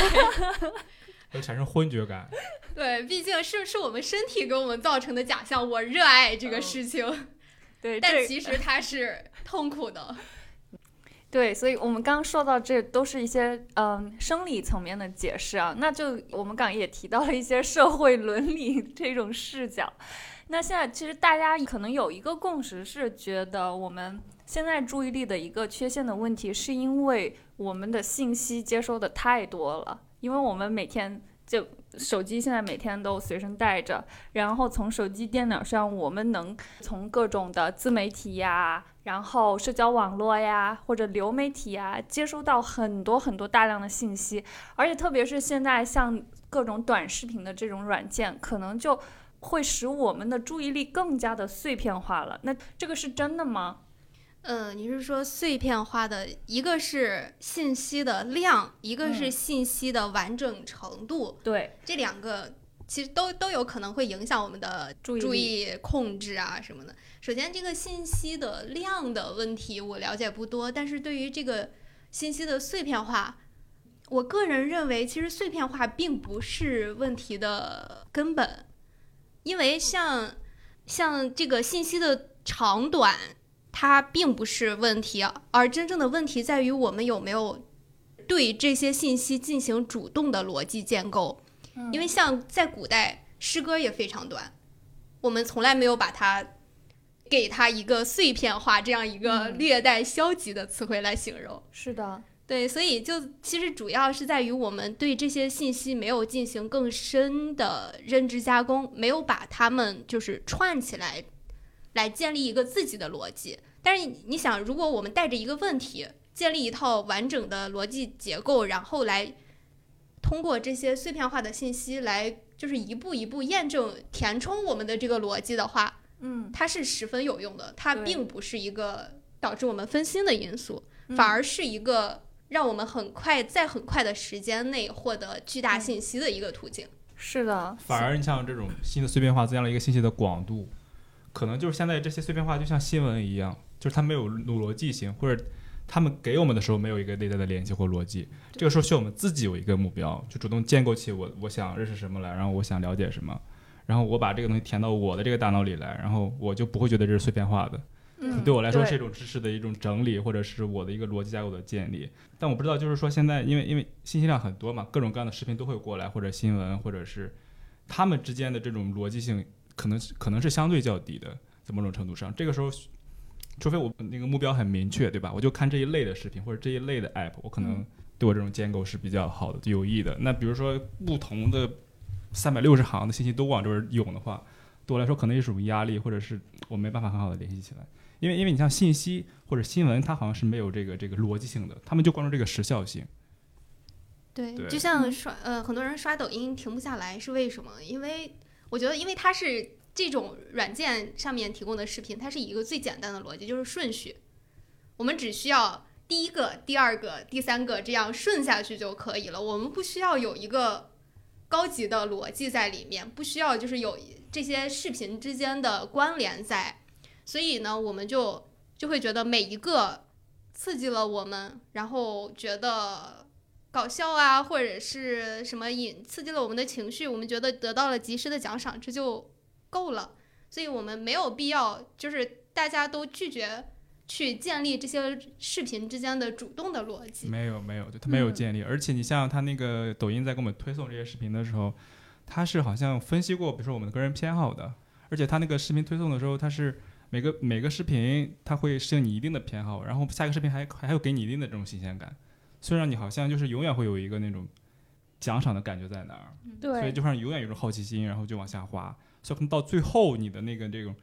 会产生昏厥感。对，毕竟是是我们身体给我们造成的假象，我热爱这个事情，对，但其实它是痛苦的。对，所以我们刚刚说到这都是一些嗯生理层面的解释啊，那就我们刚刚也提到了一些社会伦理这种视角。那现在其实大家可能有一个共识是觉得我们现在注意力的一个缺陷的问题，是因为我们的信息接收的太多了，因为我们每天就手机现在每天都随身带着，然后从手机、电脑上，我们能从各种的自媒体呀，然后社交网络呀，或者流媒体呀，接收到很多很多大量的信息，而且特别是现在像各种短视频的这种软件，可能就会使我们的注意力更加的碎片化了。那这个是真的吗？呃，你是说碎片化的，一个是信息的量，一个是嗯。信息的完整程度，对，这两个其实都都有可能会影响我们的注注意力意控制啊什么的。首先，这个信息的量的问题我了解不多，但是对于这个信息的碎片化，我个人认为，其实碎片化并不是问题的根本，因为像像这个信息的长短，它并不是问题，而真正的问题在于我们有没有对这些信息进行主动的逻辑建构。因为像在古代，诗歌也非常短，我们从来没有把它给它一个碎片化这样一个嗯略带消极的词汇来形容。是的，对，所以就其实主要是在于我们对这些信息没有进行更深的认知加工，没有把它们就是串起来，来建立一个自己的逻辑。但是你想，如果我们带着一个问题，建立一套完整的逻辑结构，然后来通过这些碎片化的信息来，就是一步一步验证、填充我们的这个逻辑的话，嗯，它是十分有用的。它并不是一个导致我们分心的因素，嗯反而是一个让我们很快在很快的时间内获得巨大信息的一个途径。是的，反而你像这种新的碎片化增加了一个信息的广度，可能就是现在这些碎片化就像新闻一样，就是它没有逻辑性，或者他们给我们的时候没有一个内在的联系或逻辑。这个时候需要我们自己有一个目标，就主动建构起我我想认识什么来，然后我想了解什么，然后我把这个东西填到我的这个大脑里来，然后我就不会觉得这是碎片化的。嗯，对我来说是一种知识的一种整理，或者是我的一个逻辑架构的建立。但我不知道，就是说现在因为因为信息量很多嘛，各种各样的视频都会过来，或者新闻，或者是他们之间的这种逻辑性，可能可能是相对较低的，在某种程度上，这个时候。除非我那个目标很明确，对吧？我就看这一类的视频或者这一类的 app，我可能对我这种建构是比较好的、有益的。那比如说不同的三百六十行的信息都往这边涌的话，对我来说可能也是一种压力，或者是我没办法很好的联系起来。因为因为你像信息或者新闻，它好像是没有这个这个逻辑性的，他们就关注这个时效性。对，对就像刷呃，很多人刷抖音停不下来是为什么？因为我觉得，因为它是这种软件上面提供的视频，它是以一个最简单的逻辑，就是顺序。我们只需要第一个、第二个、第三个这样顺下去就可以了，我们不需要有一个高级的逻辑在里面，不需要就是有这些视频之间的关联在。所以呢，我们就就会觉得每一个刺激了我们，然后觉得搞笑啊，或者是什么引刺激了我们的情绪，我们觉得得到了及时的奖赏，这就够了。所以我们没有必要，就是大家都拒绝去建立这些视频之间的主动的逻辑。没有没有，就他没有嗯建立。而且你像他那个抖音在给我们推送这些视频的时候，他是好像分析过，比如说我们的个人偏好的，而且他那个视频推送的时候，他是每个每个视频他会适应你一定的偏好，然后下一个视频还还会给你一定的这种新鲜感，虽然你好像就是永远会有一个那种奖赏的感觉在那儿，所以对，就会让你永远有一种好奇心，然后就往下滑，所以可能到最后你的那个这种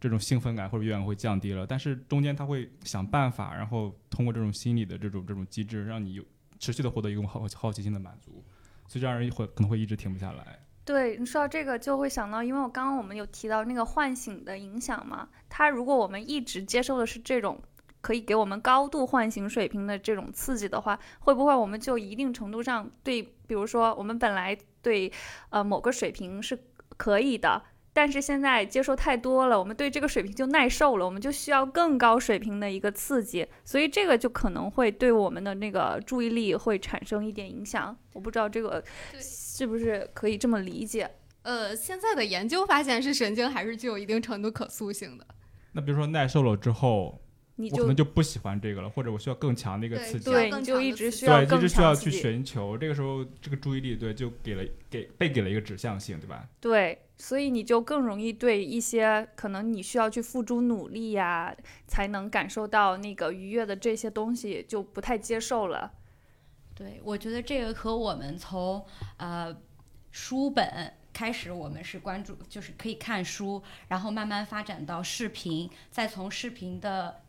这种兴奋感或者远会降低了，但是中间他会想办法，然后通过这种心理的这种这种机制，让你有持续的获得一种好好奇心的满足，所以这样人会可能会一直停不下来。对你说到这个，就会想到，因为我刚刚我们有提到那个唤醒的影响嘛，它如果我们一直接受的是这种可以给我们高度唤醒水平的这种刺激的话，会不会我们就一定程度上对，比如说我们本来对呃某个水平是可以的，但是现在接受太多了，我们对这个水平就耐受了，我们就需要更高水平的一个刺激，所以这个就可能会对我们的那个注意力会产生一点影响。我不知道这个是不是可以这么理解？呃，现在的研究发现是神经还是具有一定程度可塑性的。那比如说耐受了之后，你就我可能就不喜欢这个了，或者我需要更强的一个刺激。对，你就一直需要对，一直需要去寻求，这个时候这个注意力对就给了给被给了一个指向性，对吧？对，所以你就更容易对一些可能你需要去付诸努力呀，才能感受到那个愉悦的这些东西就不太接受了。对，我觉得这个和我们从呃书本开始，我们是关注，就是可以看书，然后慢慢发展到视频，再从视频的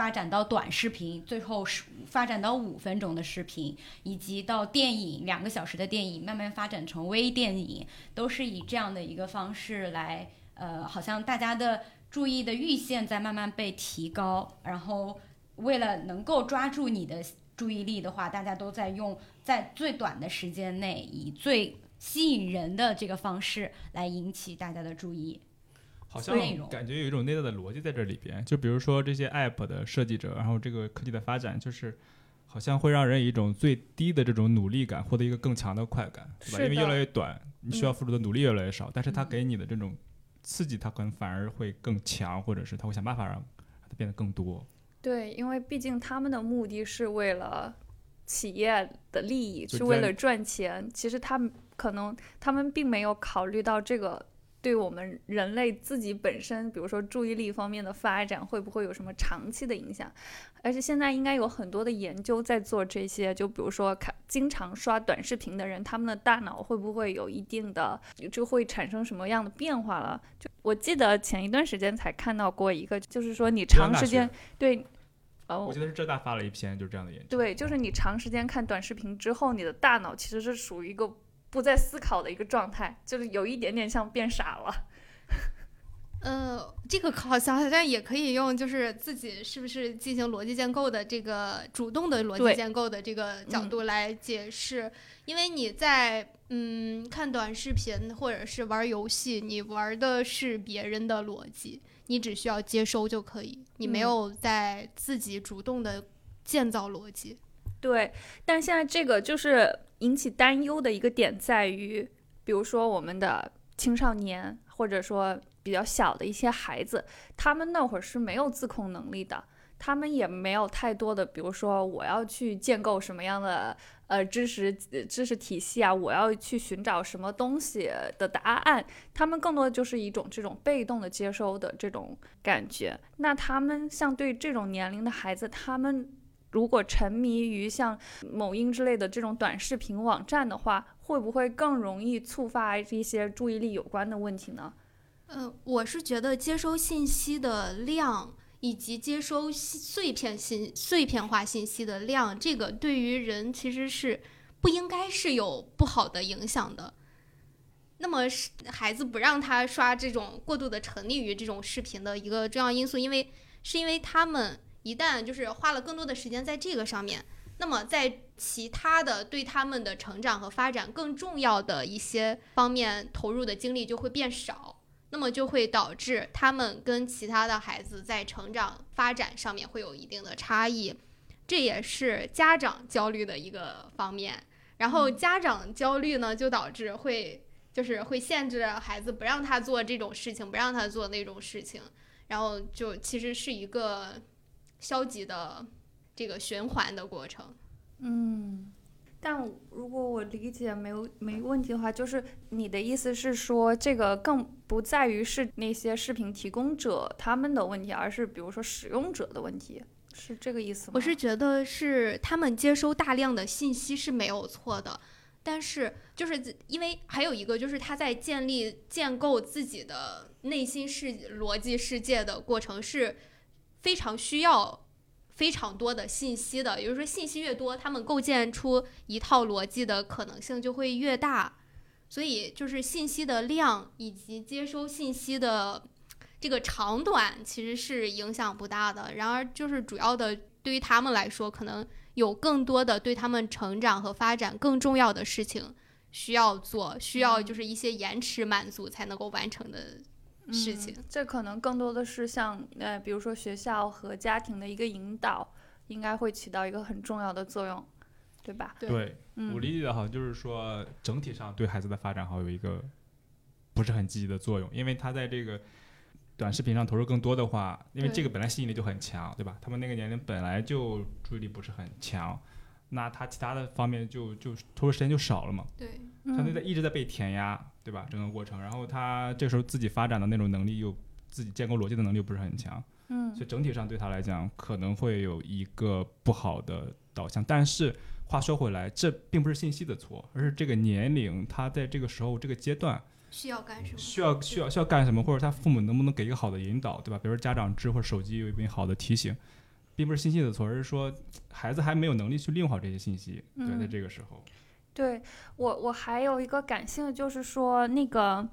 发展到短视频，最后是发展到五分钟的视频，以及到电影两个小时的电影，慢慢发展成微电影，都是以这样的一个方式来，呃，好像大家的注意的阈限在慢慢被提高，然后为了能够抓住你的注意力的话，大家都在用在最短的时间内，以最吸引人的这个方式来引起大家的注意。好像感觉有一种内在的逻辑在这里边，就比如说这些 app 的设计者，然后这个科技的发展，就是好像会让人以一种最低的这种努力感获得一个更强的快感，对吧？因为越来越短，你需要嗯付出的努力越来越少，但是它嗯给你的这种刺激，它可能反而会更强，或者是他会想办法让它变得更多。对，因为毕竟他们的目的是为了企业的利益，是为了赚钱。其实他们可能他们并没有考虑到这个对我们人类自己本身，比如说注意力方面的发展，会不会有什么长期的影响？而且现在应该有很多的研究在做这些，就比如说看经常刷短视频的人，他们的大脑会不会有一定的，就会产生什么样的变化了？就我记得前一段时间才看到过一个，就是说你长时间对，哦，我记得是浙大发了一篇就是这样的研究。对，就是你长时间看短视频之后，你的大脑其实是属于一个不再思考的一个状态，就是有一点点像变傻了。呃，这个好像好像也可以用，就是自己是不是进行逻辑建构的这个主动的逻辑建构的这个角度来解释，因为你在嗯看短视频或者是玩游戏，你玩的是别人的逻辑，你只需要接收就可以，你没有在自己主动的建造逻辑。对，但现在这个就是引起担忧的一个点在于，比如说我们的青少年，或者说。比较小的一些孩子，他们那会儿是没有自控能力的，他们也没有太多的，比如说我要去建构什么样的呃知识知识体系啊，我要去寻找什么东西的答案，他们更多的就是一种这种被动的接收的这种感觉。那他们像对这种年龄的孩子，他们如果沉迷于像某音之类的这种短视频网站的话，会不会更容易触发一些注意力有关的问题呢？呃，我是觉得接收信息的量以及接收碎片信碎片化信息的量，这个对于人其实是不应该是有不好的影响的。那么是，孩子不让他刷这种过度的沉溺于这种视频的一个重要因素，因为是因为他们一旦就是花了更多的时间在这个上面，那么在其他的对他们的成长和发展更重要的一些方面投入的精力就会变少。那么就会导致他们跟其他的孩子在成长发展上面会有一定的差异，这也是家长焦虑的一个方面。然后家长焦虑呢，就导致会就是会限制孩子，不让他做这种事情，不让他做那种事情，然后就其实是一个消极的这个循环的过程。嗯。但如果我理解没有没问题的话，就是你的意思是说，这个更不在于是那些视频提供者他们的问题，而是比如说使用者的问题，是这个意思吗？我是觉得是他们接收大量的信息是没有错的，但是就是因为还有一个就是他在建立建构自己的内心世逻辑世界的过程是非常需要。非常多的信息的，也就是说，信息越多，他们构建出一套逻辑的可能性就会越大。所以，就是信息的量以及接收信息的这个长短其实是影响不大的。然而，就是主要的对于他们来说，可能有更多的对他们成长和发展更重要的事情需要做，需要就是一些延迟满足才能够完成的。事情，这可能更多的是像呃，比如说学校和家庭的一个引导，应该会起到一个很重要的作用，对吧？对，我理解的好像就是说，整体上对孩子的发展好有一个不是很积极的作用，因为他在这个短视频上投入更多的话，因为这个本来吸引力就很强，对吧？他们那个年龄本来就注意力不是很强，那他其他的方面就就投入时间就少了嘛。对，他那在一直在被填压。对吧？整个过程，然后他这时候自己发展的那种能力又自己建构逻辑的能力又不是很强，嗯，所以整体上对他来讲可能会有一个不好的导向。但是话说回来，这并不是信息的错，而是这个年龄他在这个时候这个阶段需要干什么？需要需要需要干什么？或者他父母能不能给一个好的引导，对吧？比如说家长制或者手机有一个好的提醒，并不是信息的错，而是说孩子还没有能力去利用好这些信息。对，在这个时候。对我，我还有一个感性，就是说那个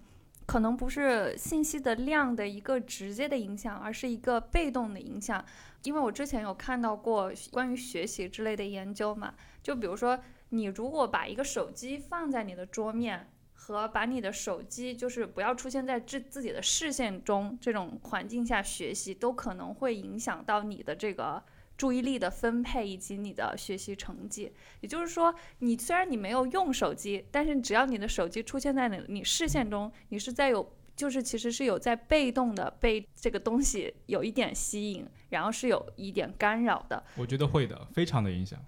可能不是信息的量的一个直接的影响，而是一个被动的影响。因为我之前有看到过关于学习之类的研究嘛，就比如说你如果把一个手机放在你的桌面，和把你的手机就是不要出现在自自己的视线中这种环境下学习，都可能会影响到你的这个。注意力的分配以及你的学习成绩，也就是说，你虽然你没有用手机，但是只要你的手机出现在你你视线中，你是在有，就是其实是有在被动的被这个东西有一点吸引，然后是有一点干扰的。我觉得会的，非常的影响。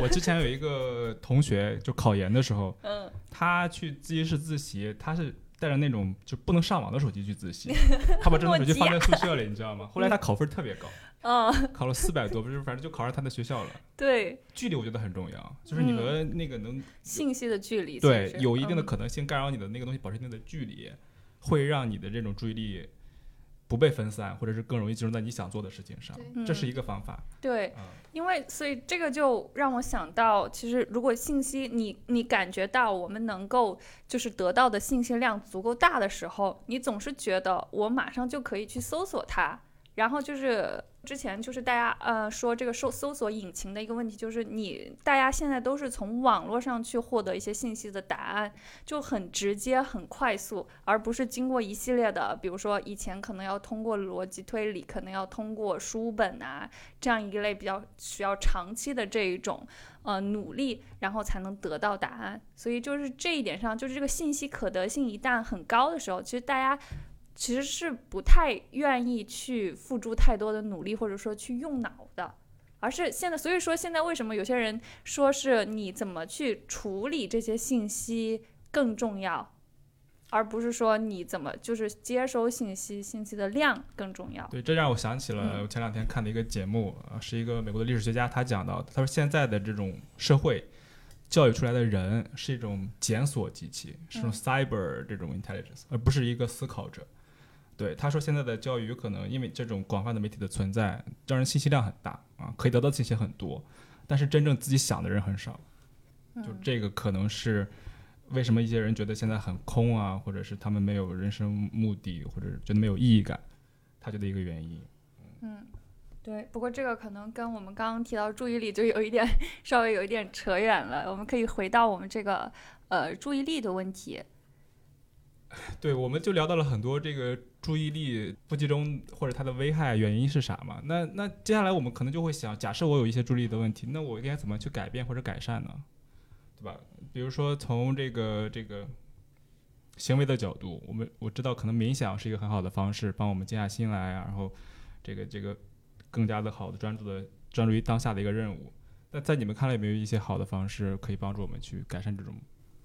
我之前有一个同学，就考研的时候，嗯，他去自习室自习，他是。带着那种就不能上网的手机去自习，他把智能手机放在宿舍里，你知道吗？后来他考分特别高，嗯，考了四百多，不是，反正就考上他的学校了。对，距离我觉得很重要，就是你和那个能信息的距离，对有一定的嗯可能性干扰你的那个东西保持一定的距离，会让你的这种注意力不被分散，或者是更容易集中在你想做的事情上。这是一个方法。对，嗯因为所以这个就让我想到，其实如果信息你你感觉到我们能够就是得到的信息量足够大的时候，你总是觉得我马上就可以去搜索它，然后就是之前就是大家呃说这个搜搜索引擎的一个问题，就是你大家现在都是从网络上去获得一些信息的答案，就很直接很快速，而不是经过一系列的，比如说以前可能要通过逻辑推理，可能要通过书本啊这样一类比较需要长期的这一种呃努力，然后才能得到答案。所以就是这一点上，就是这个信息可得性一旦很高的时候，其实大家其实是不太愿意去付出太多的努力，或者说去用脑的。而是现在，所以说现在为什么有些人说是你怎么去处理这些信息更重要，而不是说你怎么就是接收信息，信息的量更重要。对，这让我想起了嗯我前两天看的一个节目，呃是一个美国的历史学家，他讲到的，他说现在的这种社会教育出来的人是一种检索机器，是一种嗯 cyber 这种 intelligence，而不是一个思考者。对，他说现在的教育有可能因为这种广泛的媒体的存在，让人信息量很大啊，可以得到信息很多，但是真正自己想的人很少。就嗯这个可能是为什么一些人觉得现在很空啊，或者是他们没有人生目的，或者是觉得没有意义感，他觉得一个原因。嗯，对。不过这个可能跟我们刚刚提到注意力就有一点 稍微有一点扯远了。我们可以回到我们这个呃注意力的问题。对，我们就聊到了很多这个注意力不集中或者它的危害原因是啥嘛？那那接下来我们可能就会想，假设我有一些注意力的问题，那我应该怎么去改变或者改善呢？对吧？比如说从这个这个行为的角度，我们我知道可能冥想是一个很好的方式，帮我们静下心来啊，然后这个这个更加的好的专注的专注于当下的一个任务。那在你们看来有没有一些好的方式可以帮助我们去改善这种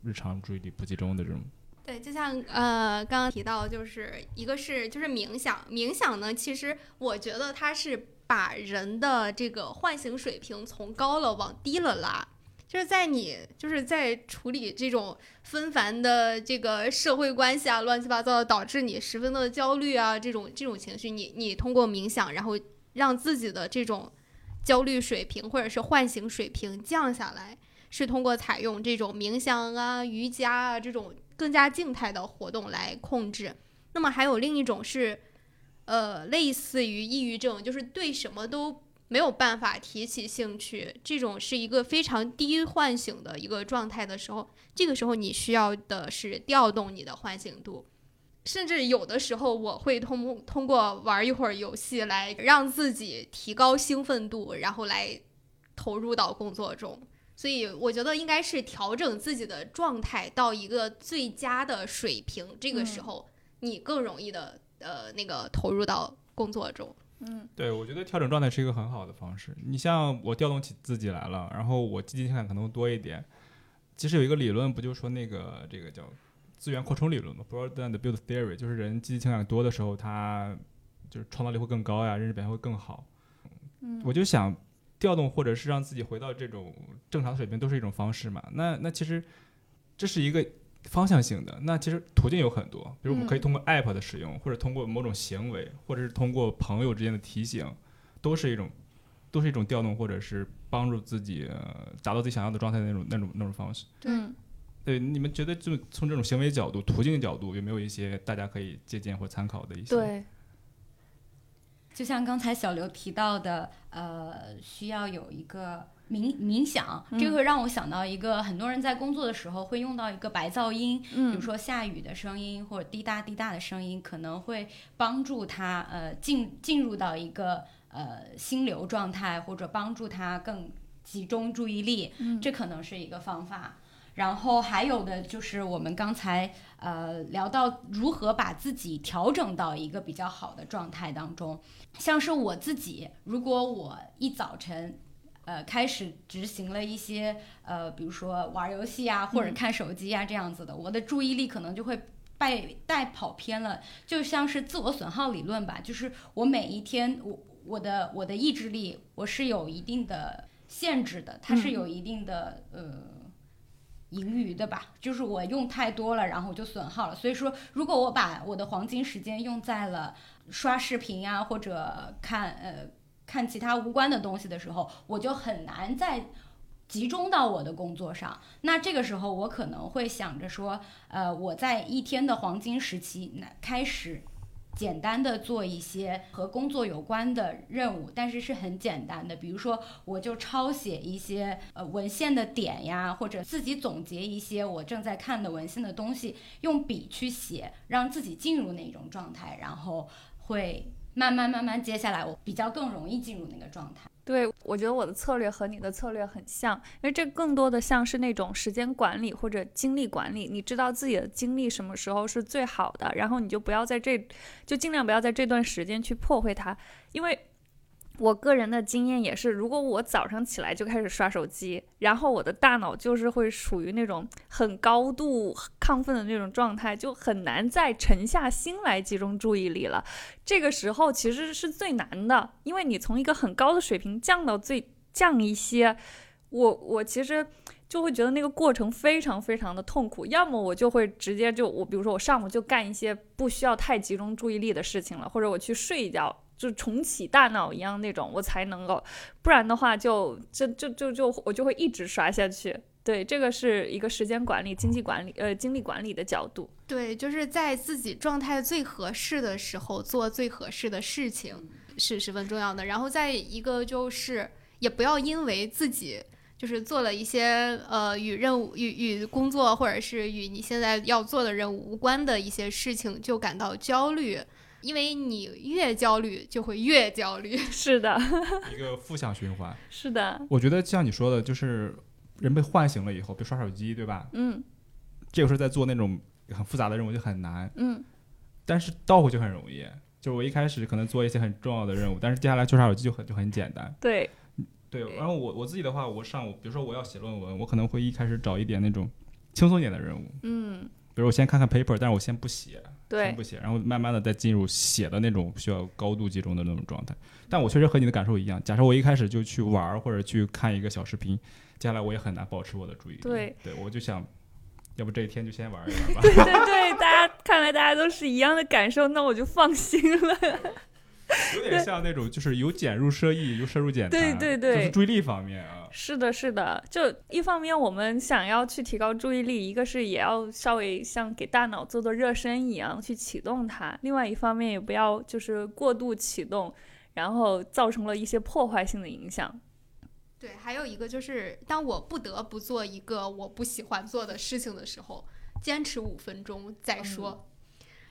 日常注意力不集中的这种？对，就像呃刚刚提到，就是一个是就是冥想，冥想呢，其实我觉得它是把人的这个唤醒水平从高了往低了拉，就是在你就是在处理这种纷繁的这个社会关系啊，乱七八糟的，导致你十分的焦虑啊，这种这种情绪，你你通过冥想，然后让自己的这种焦虑水平或者是唤醒水平降下来。是通过采用这种冥想啊、瑜伽啊这种更加静态的活动来控制。那么还有另一种是，呃，类似于抑郁症，就是对什么都没有办法提起兴趣，这种是一个非常低唤醒的一个状态的时候，这个时候你需要的是调动你的唤醒度。甚至有的时候，我会通通过玩一会儿游戏来让自己提高兴奋度，然后来投入到工作中。所以我觉得应该是调整自己的状态到一个最佳的水平，这个时嗯候你更容易的呃那个投入到工作中。嗯对，我觉得调整状态是一个很好的方式。你像我调动起自己来了，然后我积极性可能多一点。其实有一个理论，不就说那个这个叫资源扩充理论嘛，broaden the build theory，就是人积极情感多的时候，他就是创造力会更高呀，认知表现会更好。嗯我就想调动或者是让自己回到这种正常水平，都是一种方式嘛。那那其实这是一个方向性的。那其实途径有很多，比如我们可以嗯通过 app 的使用，或者通过某种行为，或者是通过朋友之间的提醒，都是一种都是一种调动，或者是帮助自己、呃、达到自己想要的状态的那种那种那种方式。嗯对，你们觉得就从这种行为角度、途径角度，有没有一些大家可以借鉴或参考的一些？，对就像刚才小刘提到的，呃，需要有一个冥冥想，这会让我想到一个很多人在工作的时候会用到一个白噪音，比如嗯说下雨的声音或者滴答滴答的声音，可能会帮助他呃进进入到一个呃心流状态，或者帮助他更集中注意力，嗯。这可能是一个方法。然后还有的就是我们刚才呃聊到如何把自己调整到一个比较好的状态当中，像是我自己，如果我一早晨。呃，开始执行了一些呃，比如说玩游戏啊，或者嗯。看手机啊这样子的，我的注意力可能就会被带跑偏了，就像是自我损耗理论吧，就是我每一天我我的我的意志力我是有一定的限制的，它是有一定的、呃盈余的吧，就是我用太多了，然后我就损耗了。所以说，如果我把我的黄金时间用在了刷视频呀、或者看呃看其他无关的东西的时候，我就很难再集中到我的工作上。那这个时候，我可能会想着说，呃，我在一天的黄金时期，那开始简单的做一些和工作有关的任务，但是是很简单的，比如说我就抄写一些呃文献的点呀，或者自己总结一些我正在看的文献的东西，用笔去写，让自己进入那种状态，然后会慢慢慢慢，接下来我比较更容易进入那个状态。对，我觉得我的策略和你的策略很像，因为这更多的像是那种时间管理或者精力管理。你知道自己的精力什么时候是最好的，然后你就不要在这，就尽量不要在这段时间去破坏它。因为我个人的经验也是，如果我早上起来就开始刷手机，然后我的大脑就是会处于那种很高度亢奋的那种状态，就很难再沉下心来集中注意力了。这个时候其实是最难的，因为你从一个很高的水平降到最降一些，我我其实就会觉得那个过程非常非常的痛苦。要么我就会直接就我比如说我上午就干一些不需要太集中注意力的事情了，或者我去睡一觉，就重启大脑一样那种，我才能够，不然的话就就就就就我就会一直刷下去。对，这个是一个时间管理、经济管理、呃精力管理的角度。对，就是在自己状态最合适的时候做最合适的事情是十分重要的。然后再一个就是，也不要因为自己就是做了一些呃与任务、与与工作或者是与你现在要做的任务无关的一些事情就感到焦虑，因为你越焦虑就会越焦虑。是的，一个负向循环。是的，我觉得像你说的，就是人被唤醒了以后，比如刷手机，对吧？嗯这个时候在做那种很复杂的任务就很难，嗯，但是倒回去很容易。就是我一开始可能做一些很重要的任务，但是接下来就刷手机就很就很简单。对，对，然后我我自己的话，我上午比如说我要写论文，我可能会一开始找一点那种轻松一点的任务，嗯比如我先看看 paper，但是我先不写，对先不写，然后慢慢的再进入写的那种需要高度集中的那种状态。但我确实和你的感受一样，假设我一开始就去玩或者去看一个小视频，接下来我也很难保持我的注意力。对，对我就想，要不这一天就先玩一玩吧。对对对，大家看来大家都是一样的感受，那我就放心了。有点像那种就是由俭入奢易，由奢入俭难。对对对就是注意力方面啊。是的，是的，就一方面我们想要去提高注意力，一个是也要稍微像给大脑做做热身一样去启动它，另外一方面也不要就是过度启动，然后造成了一些破坏性的影响。对，还有一个就是，当我不得不做一个我不喜欢做的事情的时候，坚持五分钟再说。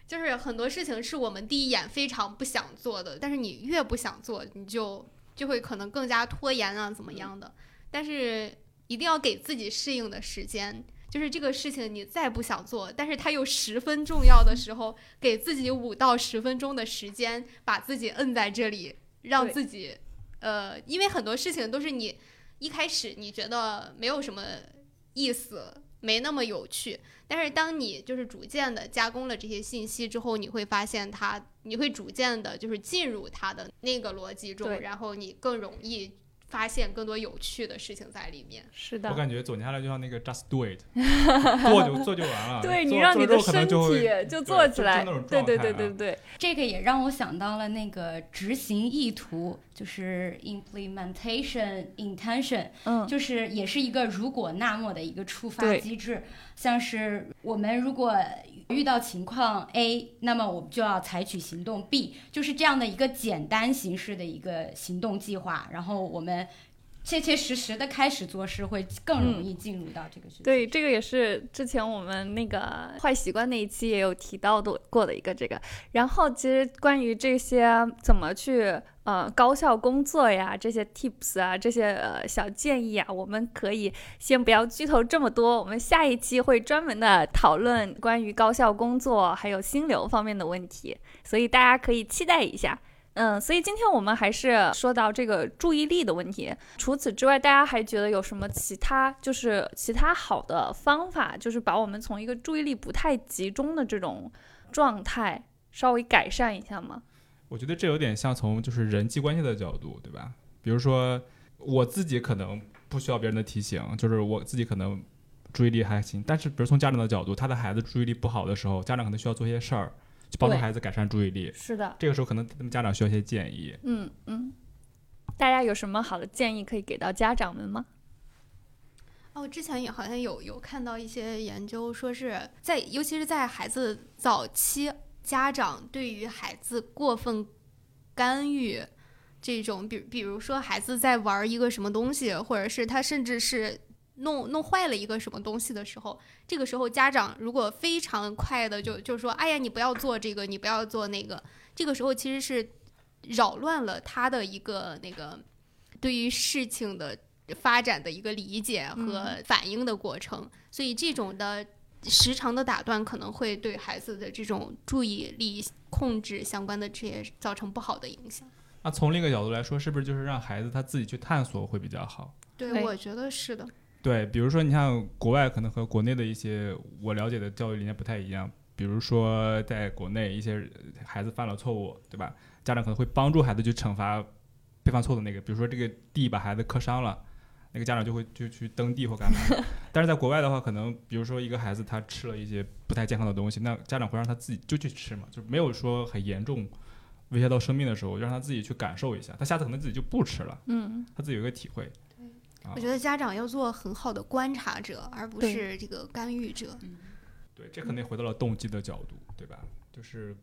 就是很多事情是我们第一眼非常不想做的，但是你越不想做，你就就会可能更加拖延啊，怎么样的？但是一定要给自己适应的时间。就是这个事情你再不想做，但是它又十分重要的时候，给自己五到十分钟的时间，把自己摁在这里，让自己呃，因为很多事情都是你一开始你觉得没有什么意思，没那么有趣，但是当你就是逐渐的加工了这些信息之后，你会发现它，你会逐渐的就是进入它的那个逻辑中，然后你更容易发现更多有趣的事情在里面。是的我，感觉总结下来就像那个 just do it，做就做就完了。对你让你的身体就做起来，对对对对对，这个也让我想到了那个执行意图，就是 implementation intention，嗯，就是也是一个如果那么的一个触发机制。像是我们如果遇到情况 A，那么我们就要采取行动 B，就是这样的一个简单形式的一个行动计划。然后我们切切实实的开始做事，会更容易进入到这个事情。对，这个也是之前我们那个坏习惯那一期也有提到的过的一个这个。然后其实关于这些怎么去呃高效工作呀，这些 tips 啊，这些呃小建议啊，我们可以先不要剧透这么多，我们下一期会专门的讨论关于高效工作还有心流方面的问题，所以大家可以期待一下。嗯，所以今天我们还是说到这个注意力的问题。除此之外，大家还觉得有什么其他就是其他好的方法，就是把我们从一个注意力不太集中的这种状态稍微改善一下吗？我觉得这有点像从就是人际关系的角度，对吧？比如说我自己可能不需要别人的提醒，就是我自己可能注意力还行，但是比如从家长的角度，他的孩子注意力不好的时候，家长可能需要做些事儿，去帮助孩子改善注意力。是的，这个时候可能他们家长需要一些建议。嗯嗯。大家有什么好的建议可以给到家长们吗？哦，之前也好像有有看到一些研究，说是在尤其是在孩子早期，家长对于孩子过分干预这种，比比如说孩子在玩一个什么东西，或者是他甚至是弄弄坏了一个什么东西的时候，这个时候家长如果非常快的就就说，哎呀，你不要做这个，你不要做那个，这个时候其实是扰乱了他的一个那个对于事情的发展的一个理解和反应的过程，所以这种的时长的打断可能会对孩子的这种注意力控制相关的这些造成不好的影响。那从另一个角度来说，是不是就是让孩子他自己去探索会比较好？对，对我觉得是的。对，比如说你像国外可能和国内的一些我了解的教育理念不太一样，比如说在国内一些孩子犯了错误，对吧？家长可能会帮助孩子去惩罚被犯错的那个，比如说这个地把孩子磕伤了。那个家长就会就去蹬地或干嘛，但是在国外的话，可能比如说一个孩子他吃了一些不太健康的东西，那家长会让他自己就去吃嘛，就没有说很严重威胁到生命的时候，让他自己去感受一下，他下次可能自己就不吃了，嗯，他自己有一个体会。啊我觉得家长要做很好的观察者，而不是这个干预者。对，这肯定回到了动机的角度，对吧？就是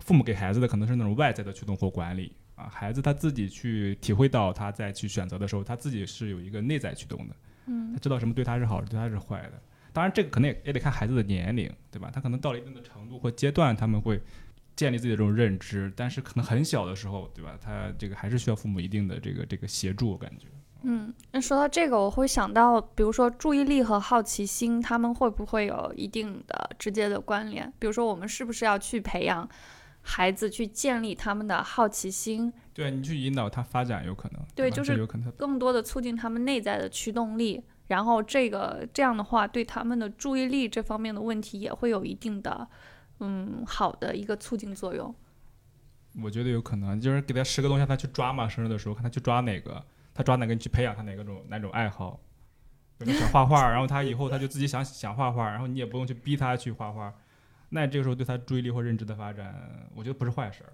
父母给孩子的可能是那种外在的驱动或管理啊，孩子他自己去体会到他在去选择的时候，他自己是有一个内在驱动的，嗯他知道什么对他是好，对他是坏的。当然，这个可能也也得看孩子的年龄，对吧？他可能到了一定的程度或阶段，他们会建立自己的这种认知，但是可能很小的时候，对吧？他这个还是需要父母一定的这个这个协助，我感觉。嗯，那说到这个，我会想到，比如说注意力和好奇心，他们会不会有一定的直接的关联？比如说，我们是不是要去培养孩子去建立他们的好奇心，对你去引导他发展，有可能。吧对就是有可能更多的促进他们内在的驱动力？然后这个这样的话，对他们的注意力这方面的问题也会有一定的，嗯，好的一个促进作用。我觉得有可能，就是给他十个东西让他去抓嘛，生日的时候看他去抓哪个，他抓哪个，你去培养他哪个种哪种爱好。比如说想画画，然后他以后他就自己想想画画，然后你也不用去逼他去画画，那这个时候对他注意力或认知的发展，我觉得不是坏事儿。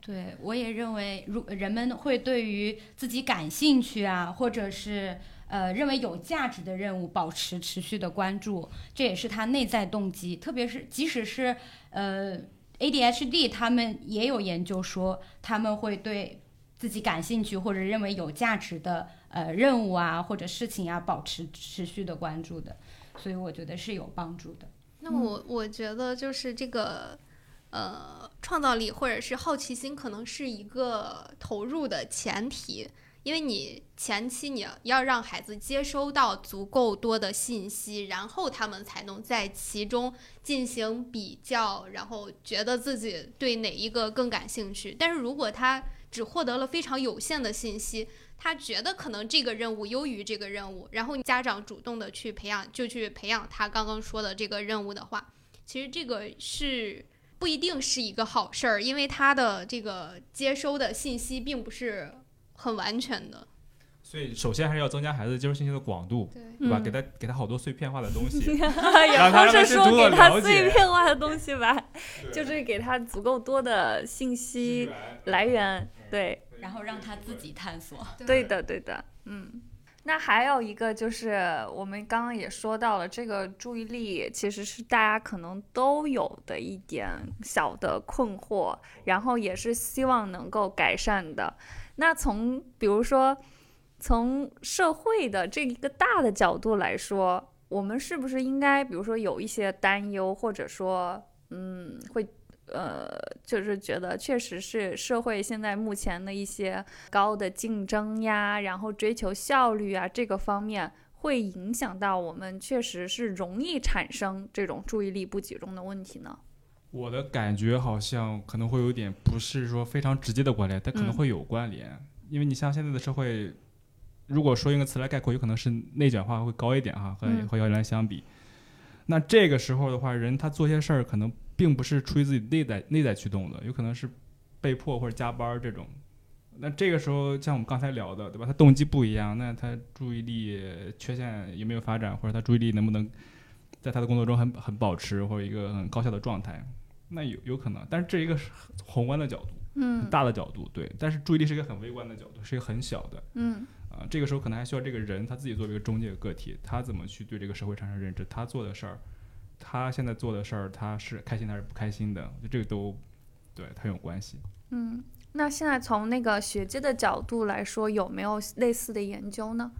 对，我也认为，如人们会对于自己感兴趣啊，或者是呃认为有价值的任务保持持续的关注，这也是他内在动机。特别是即使是呃 ADHD，他们也有研究说，他们会对自己感兴趣或者认为有价值的呃任务啊或者事情啊保持持续的关注的，所以我觉得是有帮助的。那我我觉得就是这个，呃，创造力或者是好奇心，可能是一个投入的前提，因为你前期你要要让孩子接收到足够多的信息，然后他们才能在其中进行比较，然后觉得自己对哪一个更感兴趣。但是如果他只获得了非常有限的信息，他觉得可能这个任务优于这个任务，然后家长主动的去培养，就去培养他刚刚说的这个任务的话，其实这个是不一定是一个好事儿，因为他的这个接收的信息并不是很完全的。所以首先还是要增加孩子接收信息的广度，对，对吧？嗯给他给他好多碎片化的东西，也不是说给他碎片化的东西吧，就是给他足够多的信息来源。对，然后让他自己探索。对的，对的，嗯。那还有一个就是，我们刚刚也说到了，这个注意力其实是大家可能都有的一点小的困惑，然后也是希望能够改善的。那从比如说，从社会的这一个大的角度来说，我们是不是应该，比如说有一些担忧，或者说，嗯，会呃，就是觉得确实是社会现在目前的一些高的竞争呀，然后追求效率啊这个方面，会影响到我们确实是容易产生这种注意力不集中的问题呢？我的感觉好像可能会有点不是说非常直接的关联，但可能嗯会有关联，因为你像现在的社会，如果说用个词来概括，有可能是内卷化会高一点哈，和、嗯和原来相比。那这个时候的话，人他做些事儿可能并不是出于自己内在内在驱动的，有可能是被迫或者加班儿这种。那这个时候，像我们刚才聊的，对吧？他动机不一样，那他注意力缺陷有没有发展，或者他注意力能不能在他的工作中很很保持，或者一个很高效的状态？那有有可能，但是这一个是宏观的角度，很嗯大的角度，对。但是注意力是一个很微观的角度，是一个很小的嗯啊、这个时候可能还需要这个人他自己作为一个中介个体，他怎么去对这个社会产生认知，他做的事儿，他现在做的事儿，他是开心还是不开心的？我觉得这个都对他有关系。嗯。那现在从那个学界的角度来说，有没有类似的研究呢？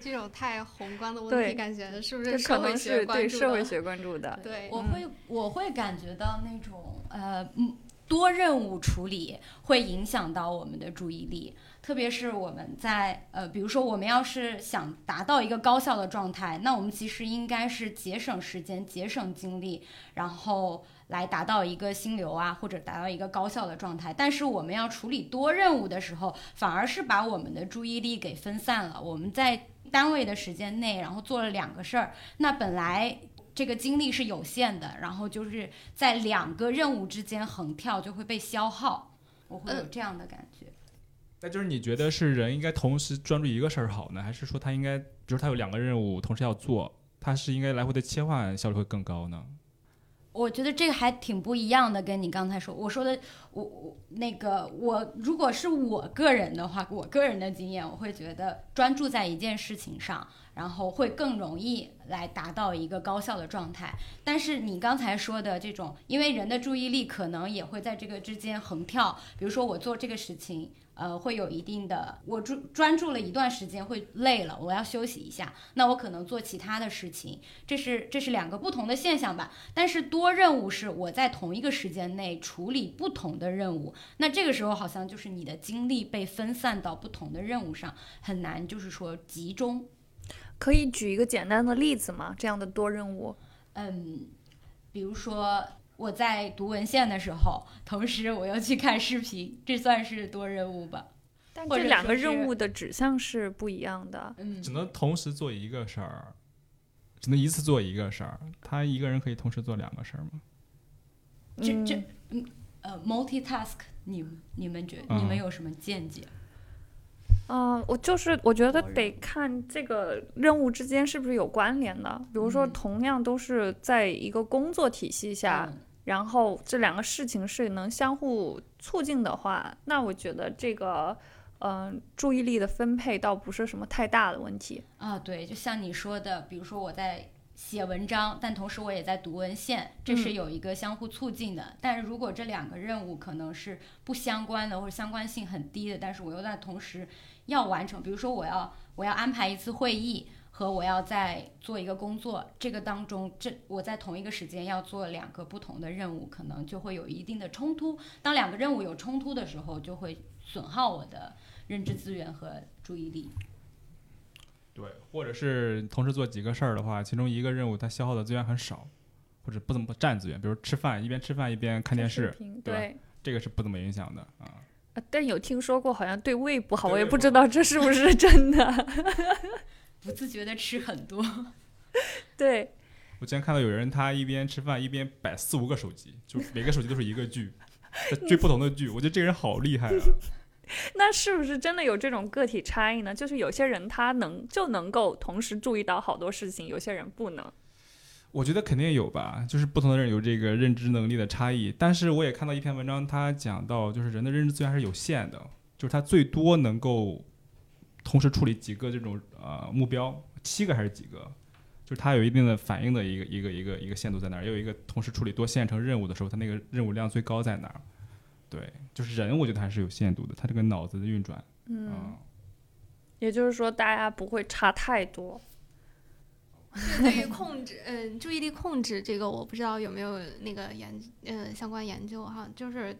这种太宏观的问题，感觉是不是社会能是对学关注的？社会学关注的。对，我会我会感觉到那种呃嗯多任务处理会影响到我们的注意力，特别是我们在呃比如说我们要是想达到一个高效的状态，那我们其实应该是节省时间、节省精力，然后。来达到一个心流啊，或者达到一个高效的状态，但是我们要处理多任务的时候，反而是把我们的注意力给分散了。我们在单位的时间内，然后做了两个事儿，那本来这个精力是有限的，然后就是在两个任务之间横跳，就会被消耗。我会有嗯这样的感觉。那就是你觉得是人应该同时专注一个事儿好呢，还是说他应该，比如他有两个任务同时要做，他是应该来回的切换，效率会更高呢？我觉得这个还挺不一样的，跟你刚才说我说的，我我那个我如果是我个人的话，我个人的经验，我会觉得专注在一件事情上，然后会更容易来达到一个高效的状态。但是你刚才说的这种，因为人的注意力可能也会在这个之间横跳，比如说我做这个事情。呃，会有一定的，我专专注了一段时间，会累了，我要休息一下，那我可能做其他的事情，这是这是两个不同的现象吧。但是多任务是我在同一个时间内处理不同的任务，那这个时候好像就是你的精力被分散到不同的任务上，很难就是说集中。可以举一个简单的例子吗？这样的多任务，嗯，比如说我在读文献的时候，同时我又去看视频，这算是多任务吧？但这两个任务的指向是不一样的。嗯只能同时做一个事儿，只能一次做一个事儿。他一个人可以同时做两个事儿吗？这嗯这嗯呃，multitask，你们你们觉嗯你们有什么见解？嗯、我就是我觉得得看这个任务之间是不是有关联的。比如说，嗯同样都是在一个工作体系下，嗯然后这两个事情是能相互促进的话，那我觉得这个嗯、注意力的分配倒不是什么太大的问题。啊，对，就像你说的，比如说我在写文章，但同时我也在读文献，这是嗯有一个相互促进的。但是如果这两个任务可能是不相关的，或者相关性很低的，但是我又在同时要完成，比如说我要我要安排一次会议。和我要在做一个工作，这个当中，这我在同一个时间要做两个不同的任务，可能就会有一定的冲突。当两个任务有冲突的时候，就会损耗我的认知资源和注意力。对，或者是同时做几个事儿的话，其中一个任务它消耗的资源很少，或者不怎么占资源，比如吃饭，一边吃饭一边看电视，对对。这个是不怎么影响的啊。呃但有听说过，好像对胃不好，我也不知道这是不是真的。不自觉的吃很多，对，我之前看到有人他一边吃饭一边摆四五个手机，就每个手机都是一个剧，在 追不同的剧。我觉得这个人好厉害啊！那是不是真的有这种个体差异呢？就是有些人他能就能够同时注意到好多事情，有些人不能。我觉得肯定有吧，就是不同的人有这个认知能力的差异。但是我也看到一篇文章，他讲到就是人的认知资源还是有限的，就是他最多能够同时处理几个这种呃目标，七个还是几个，就是它有一定的反应的一个一个一个一个限度在那儿，也有一个同时处理多线程任务的时候，它那个任务量最高在哪儿？对，就是人，我觉得还是有限度的，他这个脑子的运转，嗯，嗯，也就是说大家不会差太多。就对于控制，嗯，注意力控制这个，我不知道有没有那个研，呃，相关研究哈，就是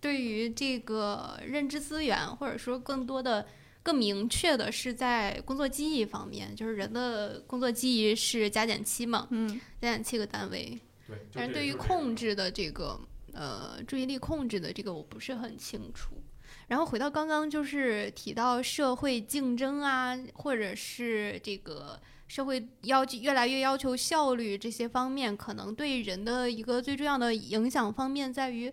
对于这个认知资源，或者说更多的、更明确的是在工作记忆方面，就是人的工作记忆是加减七嘛，嗯，加减七个单位，对，但是对于控制的这个呃注意力控制的这个我不是很清楚。然后回到刚刚就是提到社会竞争啊，或者是这个社会要求越来越要求效率这些方面，可能对人的一个最重要的影响方面在于，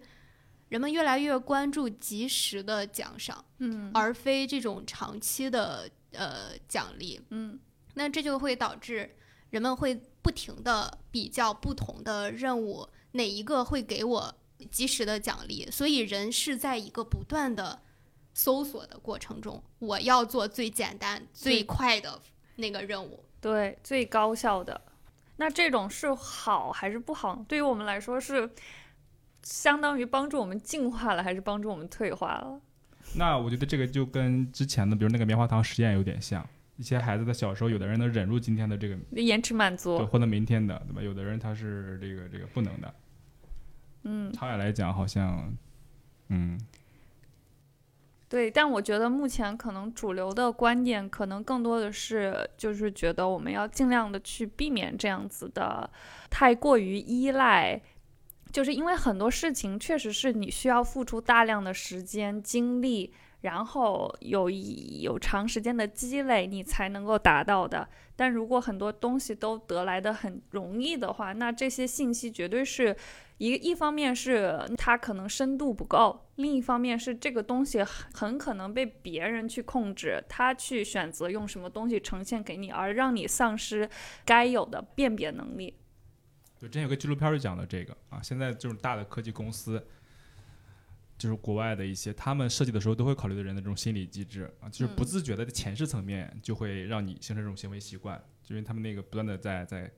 人们越来越关注及时的奖赏，嗯而非这种长期的呃奖励。嗯那这就会导致人们会不停的比较不同的任务，哪一个会给我及时的奖励？所以人是在一个不断的搜索的过程中，我要做最简单、最快的那个任务。对，最高效的。那这种是好还是不好？对于我们来说是相当于帮助我们进化了，还是帮助我们退化了？那我觉得这个就跟之前的，比如那个棉花糖实验有点像。一些孩子的小时候，有的人能忍住今天的这个，延迟满对，足。或者明天的，对吧？有的人他是这个这个不能的。嗯，长远来讲，好像，嗯，对。但我觉得目前可能主流的观点，可能更多的是就是觉得我们要尽量的去避免这样子的太过于依赖。就是因为很多事情确实是你需要付出大量的时间、精力，然后有有长时间的积累，你才能够达到的。但如果很多东西都得来的很容易的话，那这些信息绝对是一一方面是它可能深度不够，另一方面是这个东西很很可能被别人去控制，他去选择用什么东西呈现给你，而让你丧失该有的辨别能力。对，之前有个纪录片就讲了这个啊，现在这种大的科技公司，就是国外的一些，他们设计的时候都会考虑的人的这种心理机制啊，就是不嗯。自觉的在潜意识层面就会让你形成这种行为习惯，就因为他们那个不断的在在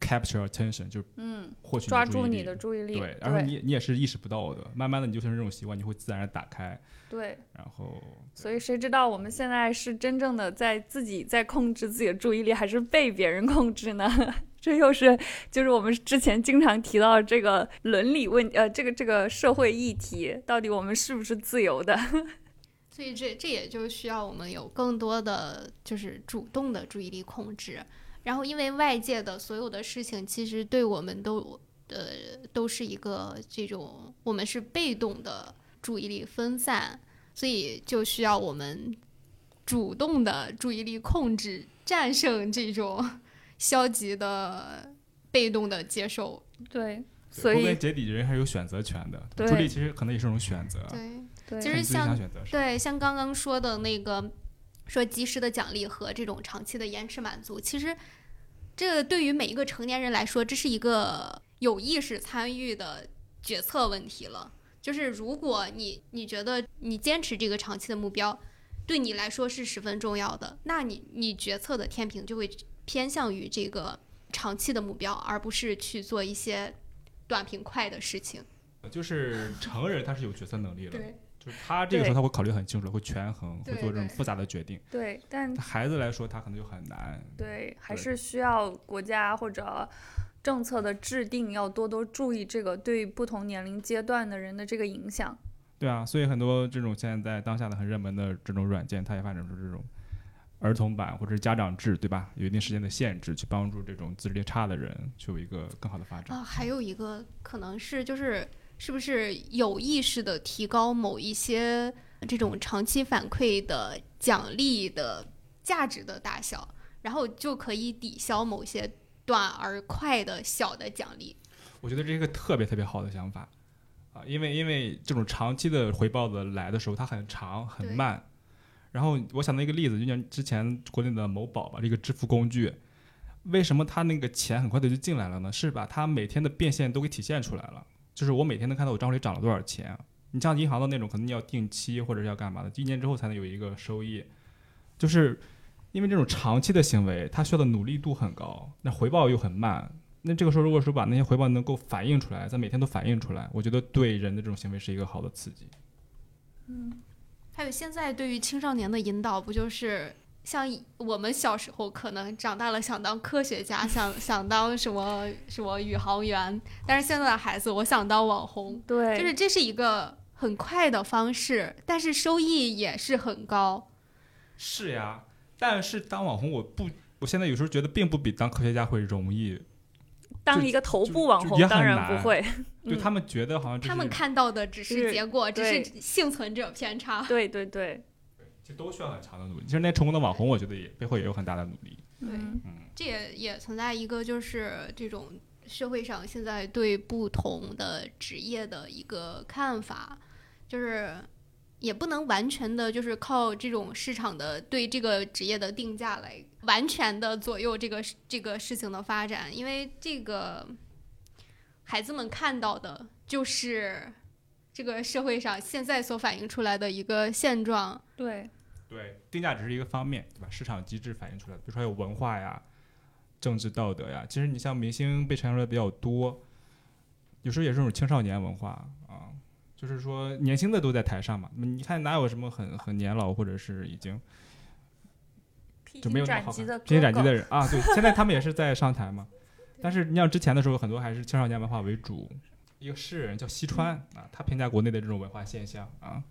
capture attention，就是嗯，获取抓住你的注意。力，对，然后你你也是意识不到的，慢慢的你就形成这种习惯，你会自然的打开，对，然后所以谁知道我们现在是真正的在自己在控制自己的注意力，还是被别人控制呢？这又是就是我们之前经常提到这个伦理问呃，这个这个社会议题，到底我们是不是自由的？所以这这也就需要我们有更多的就是主动的注意力控制。然后，因为外界的所有的事情，其实对我们都呃都是一个这种我们是被动的注意力分散，所以就需要我们主动的注意力控制，战胜这种消极的被动的接受。对，所以归根结底人还是有选择权的，对注意力其实可能也是一种选择，对。对，其实像。对，像刚刚说的那个，说及时的奖励和这种长期的延迟满足，其实这个对于每一个成年人来说，这是一个有意识参与的决策问题了。就是如果你你觉得你坚持这个长期的目标，对你来说是十分重要的，那你你决策的天平就会偏向于这个长期的目标，而不是去做一些短平快的事情。就是成人他是有决策能力了，对就是他这个时候他会考虑很清楚，会权衡，会做这种复杂的决定。对，但孩子来说，他可能就很难。对，还是需要国家或者政策的制定要多多注意这个对不同年龄阶段的人的这个影响。对啊，所以很多这种现在当下的很热门的这种软件，它也发展出这种儿童版或者是家长制，对吧？有一定时间的限制，去帮助这种自制力差的人去有一个更好的发展。啊，还有一个可能是就是是不是有意识的提高某一些这种长期反馈的奖励的价值的大小，然后就可以抵消某些短而快的小的奖励。我觉得这是一个特别特别好的想法啊，因为因为这种长期的回报的来的时候，它很长很慢。然后我想到一个例子，就像之前国内的某宝吧，这个支付工具，为什么它那个钱很快的就进来了呢？是把它每天的变现都给体现出来了，就是我每天能看到我账户里涨了多少钱。你像银行的那种，可能你要定期或者是要干嘛的，一年之后才能有一个收益，就是因为这种长期的行为，它需要的努力度很高，那回报又很慢。那这个时候，如果说把那些回报能够反映出来，在每天都反映出来，我觉得对人的这种行为是一个好的刺激。嗯还有现在对于青少年的引导，不就是像我们小时候可能长大了想当科学家，想想当什么什么宇航员，但是现在的孩子，我想当网红，对，就是这是一个很快的方式，但是收益也是很高。是呀，但是当网红，我不，我现在有时候觉得并不比当科学家会容易。当一个头部网红当然不会，嗯就他们觉得好像这他们看到的只是是结果，只是幸存者偏差。对对对，其实都需要很长的努力。其实那成功的网红，我觉得也背后也有很大的努力。对嗯嗯，这也也存在一个就是这种社会上现在对不同的职业的一个看法，就是也不能完全的就是靠这种市场的对这个职业的定价来完全的左右这个事这个事情的发展，因为这个孩子们看到的就是这个社会上现在所反映出来的一个现状，对，对，定价只是一个方面，对吧？市场机制反映出来的，比如说还有文化呀、政治道德呀。其实你像明星被传出来比较多，有时候也是这种青少年文化啊，就是说年轻的都在台上嘛。你看哪有什么很很年老或者是已经就没有荆那么好披荆斩棘的人 啊？对，现在他们也是在上台嘛。但是你像之前的时候，很多还是青少年文化为主。一个诗人叫西川啊，他评价国内的这种文化现象啊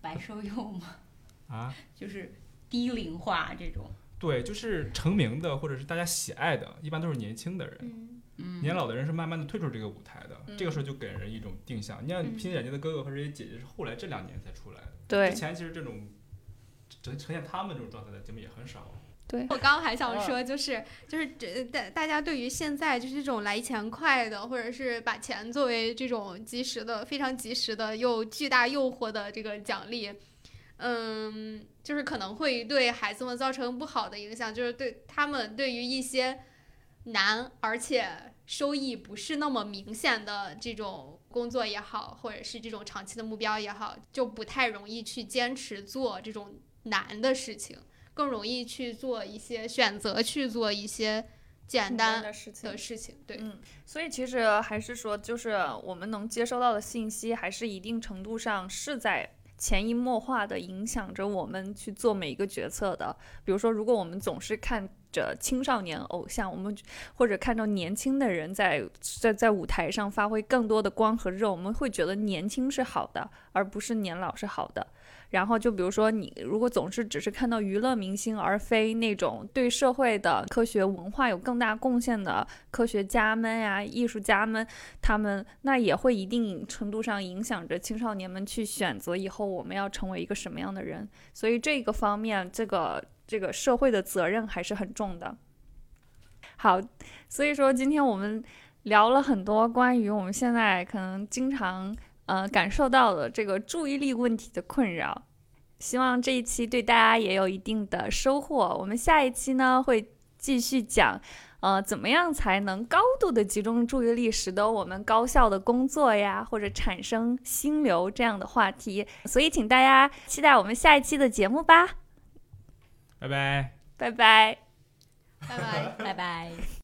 白瘦幼吗，啊，就是低龄化这种。对，就是成名的或者是大家喜爱的，一般都是年轻的人。嗯，嗯，年老的人是慢慢的退出这个舞台的，嗯。这个时候就给人一种定向。你像《嗯。披荆斩棘的哥哥》和这些姐姐是后来这两年才出来的，对。之前其实这种呈呈现他们这种状态的节目也很少。对。我刚刚还想说，就是就是这大大家对于现在就是这种来钱快的，或者是把钱作为这种及时的、非常及时的又巨大诱惑的这个奖励，嗯，就是可能会对孩子们造成不好的影响，就是对他们对于一些难而且收益不是那么明显的这种工作也好，或者是这种长期的目标也好，就不太容易去坚持做这种难的事情。更容易去做一些选择，去做一些简单的事情的事情。对，嗯，所以其实还是说，就是我们能接收到的信息，还是一定程度上是在潜移默化的影响着我们去做每一个决策的。比如说，如果我们总是看着青少年偶像，我们或者看到年轻的人在在在舞台上发挥更多的光和热，我们会觉得年轻是好的，而不是年老是好的。然后就比如说，你如果总是只是看到娱乐明星，而非那种对社会的科学文化有更大贡献的科学家们呀、艺术家们，他们那也会一定程度上影响着青少年们去选择以后我们要成为一个什么样的人。所以这个方面，这个这个社会的责任还是很重的。好，所以说今天我们聊了很多关于我们现在可能经常呃感受到的这个注意力问题的困扰。希望这一期对大家也有一定的收获。我们下一期呢会继续讲，呃，怎么样才能高度的集中注意力，使得我们高效的工作呀，或者产生心流这样的话题。所以，请大家期待我们下一期的节目吧。拜拜。拜拜。拜拜。拜拜。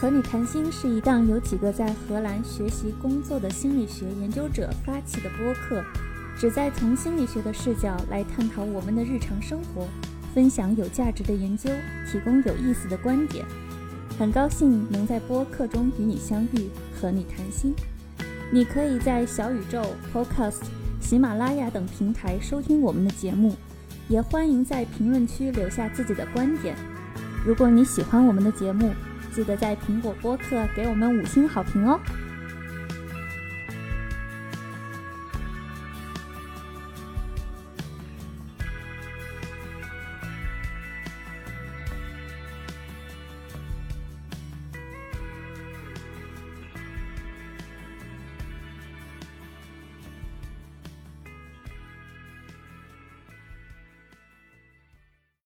和你谈心是一档由几个在荷兰学习工作的心理学研究者发起的播客，旨在从心理学的视角来探讨我们的日常生活，分享有价值的研究，提供有意思的观点。很高兴能在播客中与你相遇，和你谈心。你可以在小宇宙、Podcast、喜马拉雅等平台收听我们的节目，也欢迎在评论区留下自己的观点。如果你喜欢我们的节目，记得在苹果播客给我们五星好评哦！